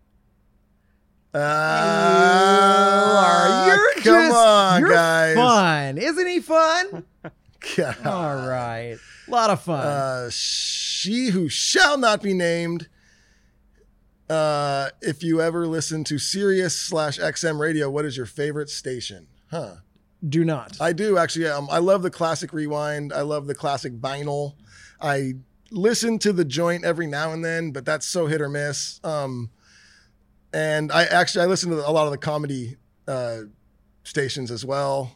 S1: Ah,
S2: are. You're
S1: come
S2: just
S1: on,
S2: you're
S1: guys.
S2: fun. Isn't he fun?
S1: God.
S2: All right. A lot of fun.
S1: Uh, she who shall not be named. Uh, if you ever listen to Sirius slash XM radio, what is your favorite station? Huh.
S2: Do not.
S1: I do actually. Um, I love the classic rewind. I love the classic vinyl. I listen to the joint every now and then, but that's so hit or miss. Um, and I actually I listen to a lot of the comedy uh, stations as well.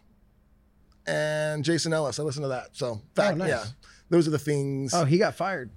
S1: And Jason Ellis, I listen to that. So, fact,
S2: nice.
S1: yeah, those are the things.
S2: oh, he got fired.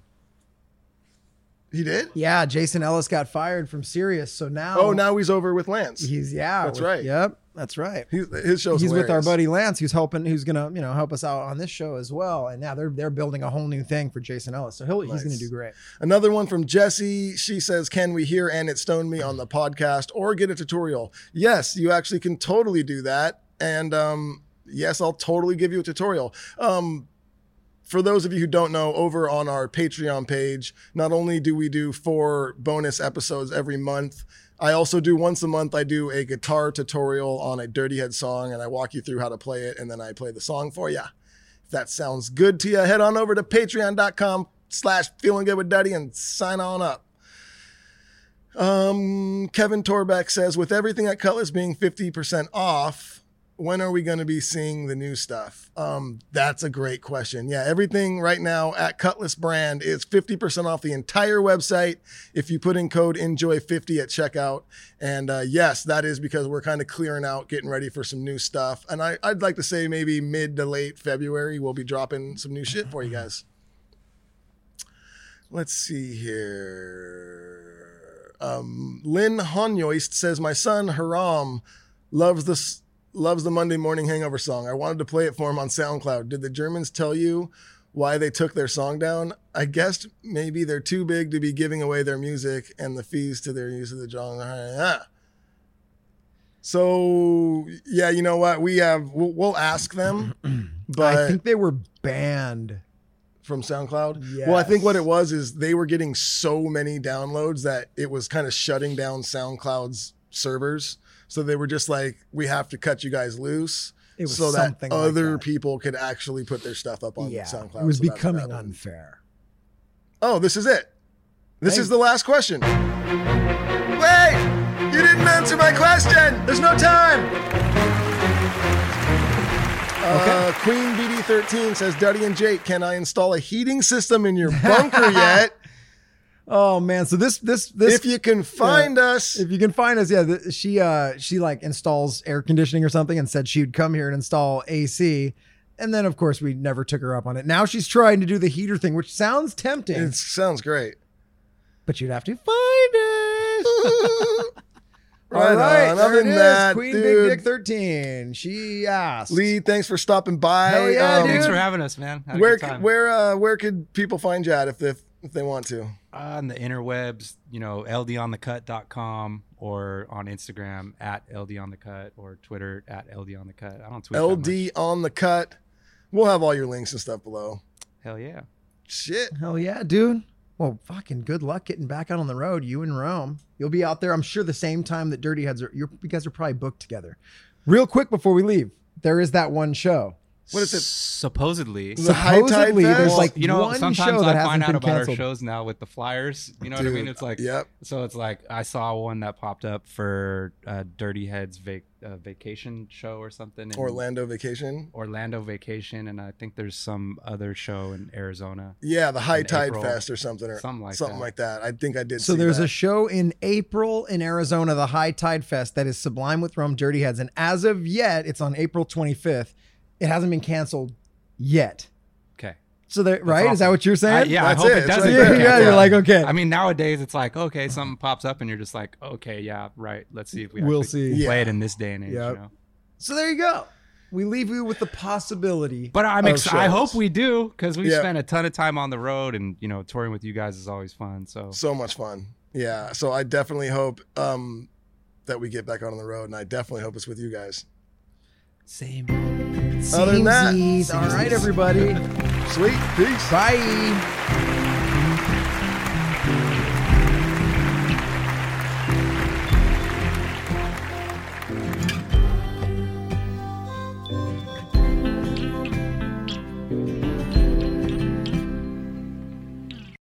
S1: he did.
S2: Yeah, Jason Ellis got fired from Sirius. So now
S1: Oh, now he's over with Lance.
S2: he's yeah.
S1: That's
S2: with-
S1: right.
S2: Yep, that's right.
S1: He's, his show's
S2: he's with our buddy Lance, who's helping, who's gonna you know help us out on this show as well. And now they're they're building a whole new thing for Jason Ellis, so he'll, he's gonna do great.
S1: Another one from Jesse. She says, Can we hear And It Stoned Me on the podcast or get a tutorial? Yes, you actually can totally do that. And um, yes, I'll totally give you a tutorial. Um, for those of you who don't know, over on our Patreon page, not only do we do four bonus episodes every month, I also do once a month. I do a guitar tutorial on a Dirty Head song, and I walk you through how to play it, and then I play the song for you. If that sounds good to you, head on over to patreon.com slash feeling good with Duddy and sign on up. Um, Kevin Torbeck says, with everything at Cutlass being 50% off, when are we going to be seeing the new stuff? Um, that's a great question. Yeah, everything right now at Cutlass brand is 50% off the entire website if you put in code enjoy50 at checkout. And uh, yes, that is because we're kind of clearing out, getting ready for some new stuff. And I, I'd like to say maybe mid to late February, we'll be dropping some new shit for you guys. Let's see here. Um, Lynn Honyoist says, My son Haram loves this loves the Monday morning hangover song. I wanted to play it for him on SoundCloud. Did the Germans tell you why they took their song down? I guessed maybe they're too big to be giving away their music and the fees to their use of the genre. So yeah, you know what? We have we'll, we'll ask them, but
S2: I think they were banned.
S1: from SoundCloud. Well, I think what it was is they were getting so many downloads that it was kind of shutting down SoundCloud's servers. So they were just like, we have to cut you guys loose.
S2: It was
S1: so that
S2: something like
S1: other
S2: that.
S1: people could actually put their stuff up on
S2: yeah,
S1: SoundCloud.
S2: it was
S1: So
S2: becoming unfair.
S1: Oh, this is it. This
S2: Hey.
S1: is the last question. Wait! You didn't answer my question!
S2: There's no time.
S1: Uh, Queen BD13 says, Duddy and Jake, can I install a heating system in your bunker yet?
S2: Oh man, so this this this
S1: if you can find us.
S2: if you can find us, yeah, th- she uh she like installs air conditioning or something and said she'd come here and install AC. And then of course we never took her up on it. Now she's trying to do the heater thing, which sounds tempting,
S1: It sounds great.
S2: but you'd have to find it.
S1: Right
S2: All right,
S1: on.
S2: there
S1: Other
S2: it
S1: than that,
S2: Queen
S1: dude,
S2: Big Dick 13. She asked.
S1: Lee, thanks for stopping by.
S2: Hell yeah,
S1: Um,
S2: dude.
S4: Thanks for having us, man. Had a
S1: Where
S4: good time.
S1: where uh, where could people find you at if they if they want to?
S4: Uh, on the interwebs, you know, ldonthecut.com or on Instagram at ldonthecut or Twitter at ldonthecut. I don't tweet that much.
S1: LD on the cut. We'll have all your links and stuff below.
S4: Hell yeah.
S1: Shit.
S2: Hell yeah, dude. Well, fucking good luck getting back out on the road. You and Rome. You'll be out there, I'm sure, the same time that Dirty Heads are. You're, you guys are probably booked together. Real quick before we leave, there is that one show.
S1: What is it?
S4: Supposedly.
S1: The High Tide
S2: Supposedly, there's like
S4: you know,
S2: one
S4: sometimes
S2: show
S4: I
S2: hasn't
S4: find out about
S2: canceled.
S4: our shows now with the flyers. You know what I mean? It's like,
S1: yep.
S4: so it's like I saw one that popped up for uh, Dirty Heads vac- uh, vacation show or something. in
S1: Orlando vacation.
S4: Orlando vacation, and I think there's some other show in Arizona.
S1: Yeah, the High Tide
S4: April.
S1: Fest or something or
S4: Something like
S1: something
S4: that.
S1: like that. I think I did.
S2: So
S1: see
S2: there's
S1: that.
S2: a show in April in Arizona, the High Tide Fest, that is Sublime with Rome Dirty Heads. And as of yet, it's on April 25th. It hasn't been canceled yet.
S4: Okay.
S2: So there, right? Is that what you're saying?
S4: I, yeah,
S1: That's
S4: I hope
S1: it.
S4: it, doesn't.
S1: right
S2: Yeah, yeah, you're like, okay.
S4: I mean, nowadays it's like, okay, something pops up, and you're just like, okay, yeah, right. Let's see if we
S2: We'll
S4: actually
S2: see.
S4: play
S1: Yeah.
S4: it in this day and age.
S2: Yep.
S4: You know?
S2: So there you go. We leave you with the possibility.
S4: But I'm
S1: Of
S4: ex- I hope we do because we
S1: Yeah.
S4: spent a ton of time on the road, and you know, touring with you guys is always fun. So
S1: so much fun. Yeah. So I definitely hope um, that we get back out on the road, and I definitely hope it's with you guys.
S4: Same.
S1: Other than that-
S2: Samesies. All right, everybody.
S1: Sweet. Peace.
S2: Bye.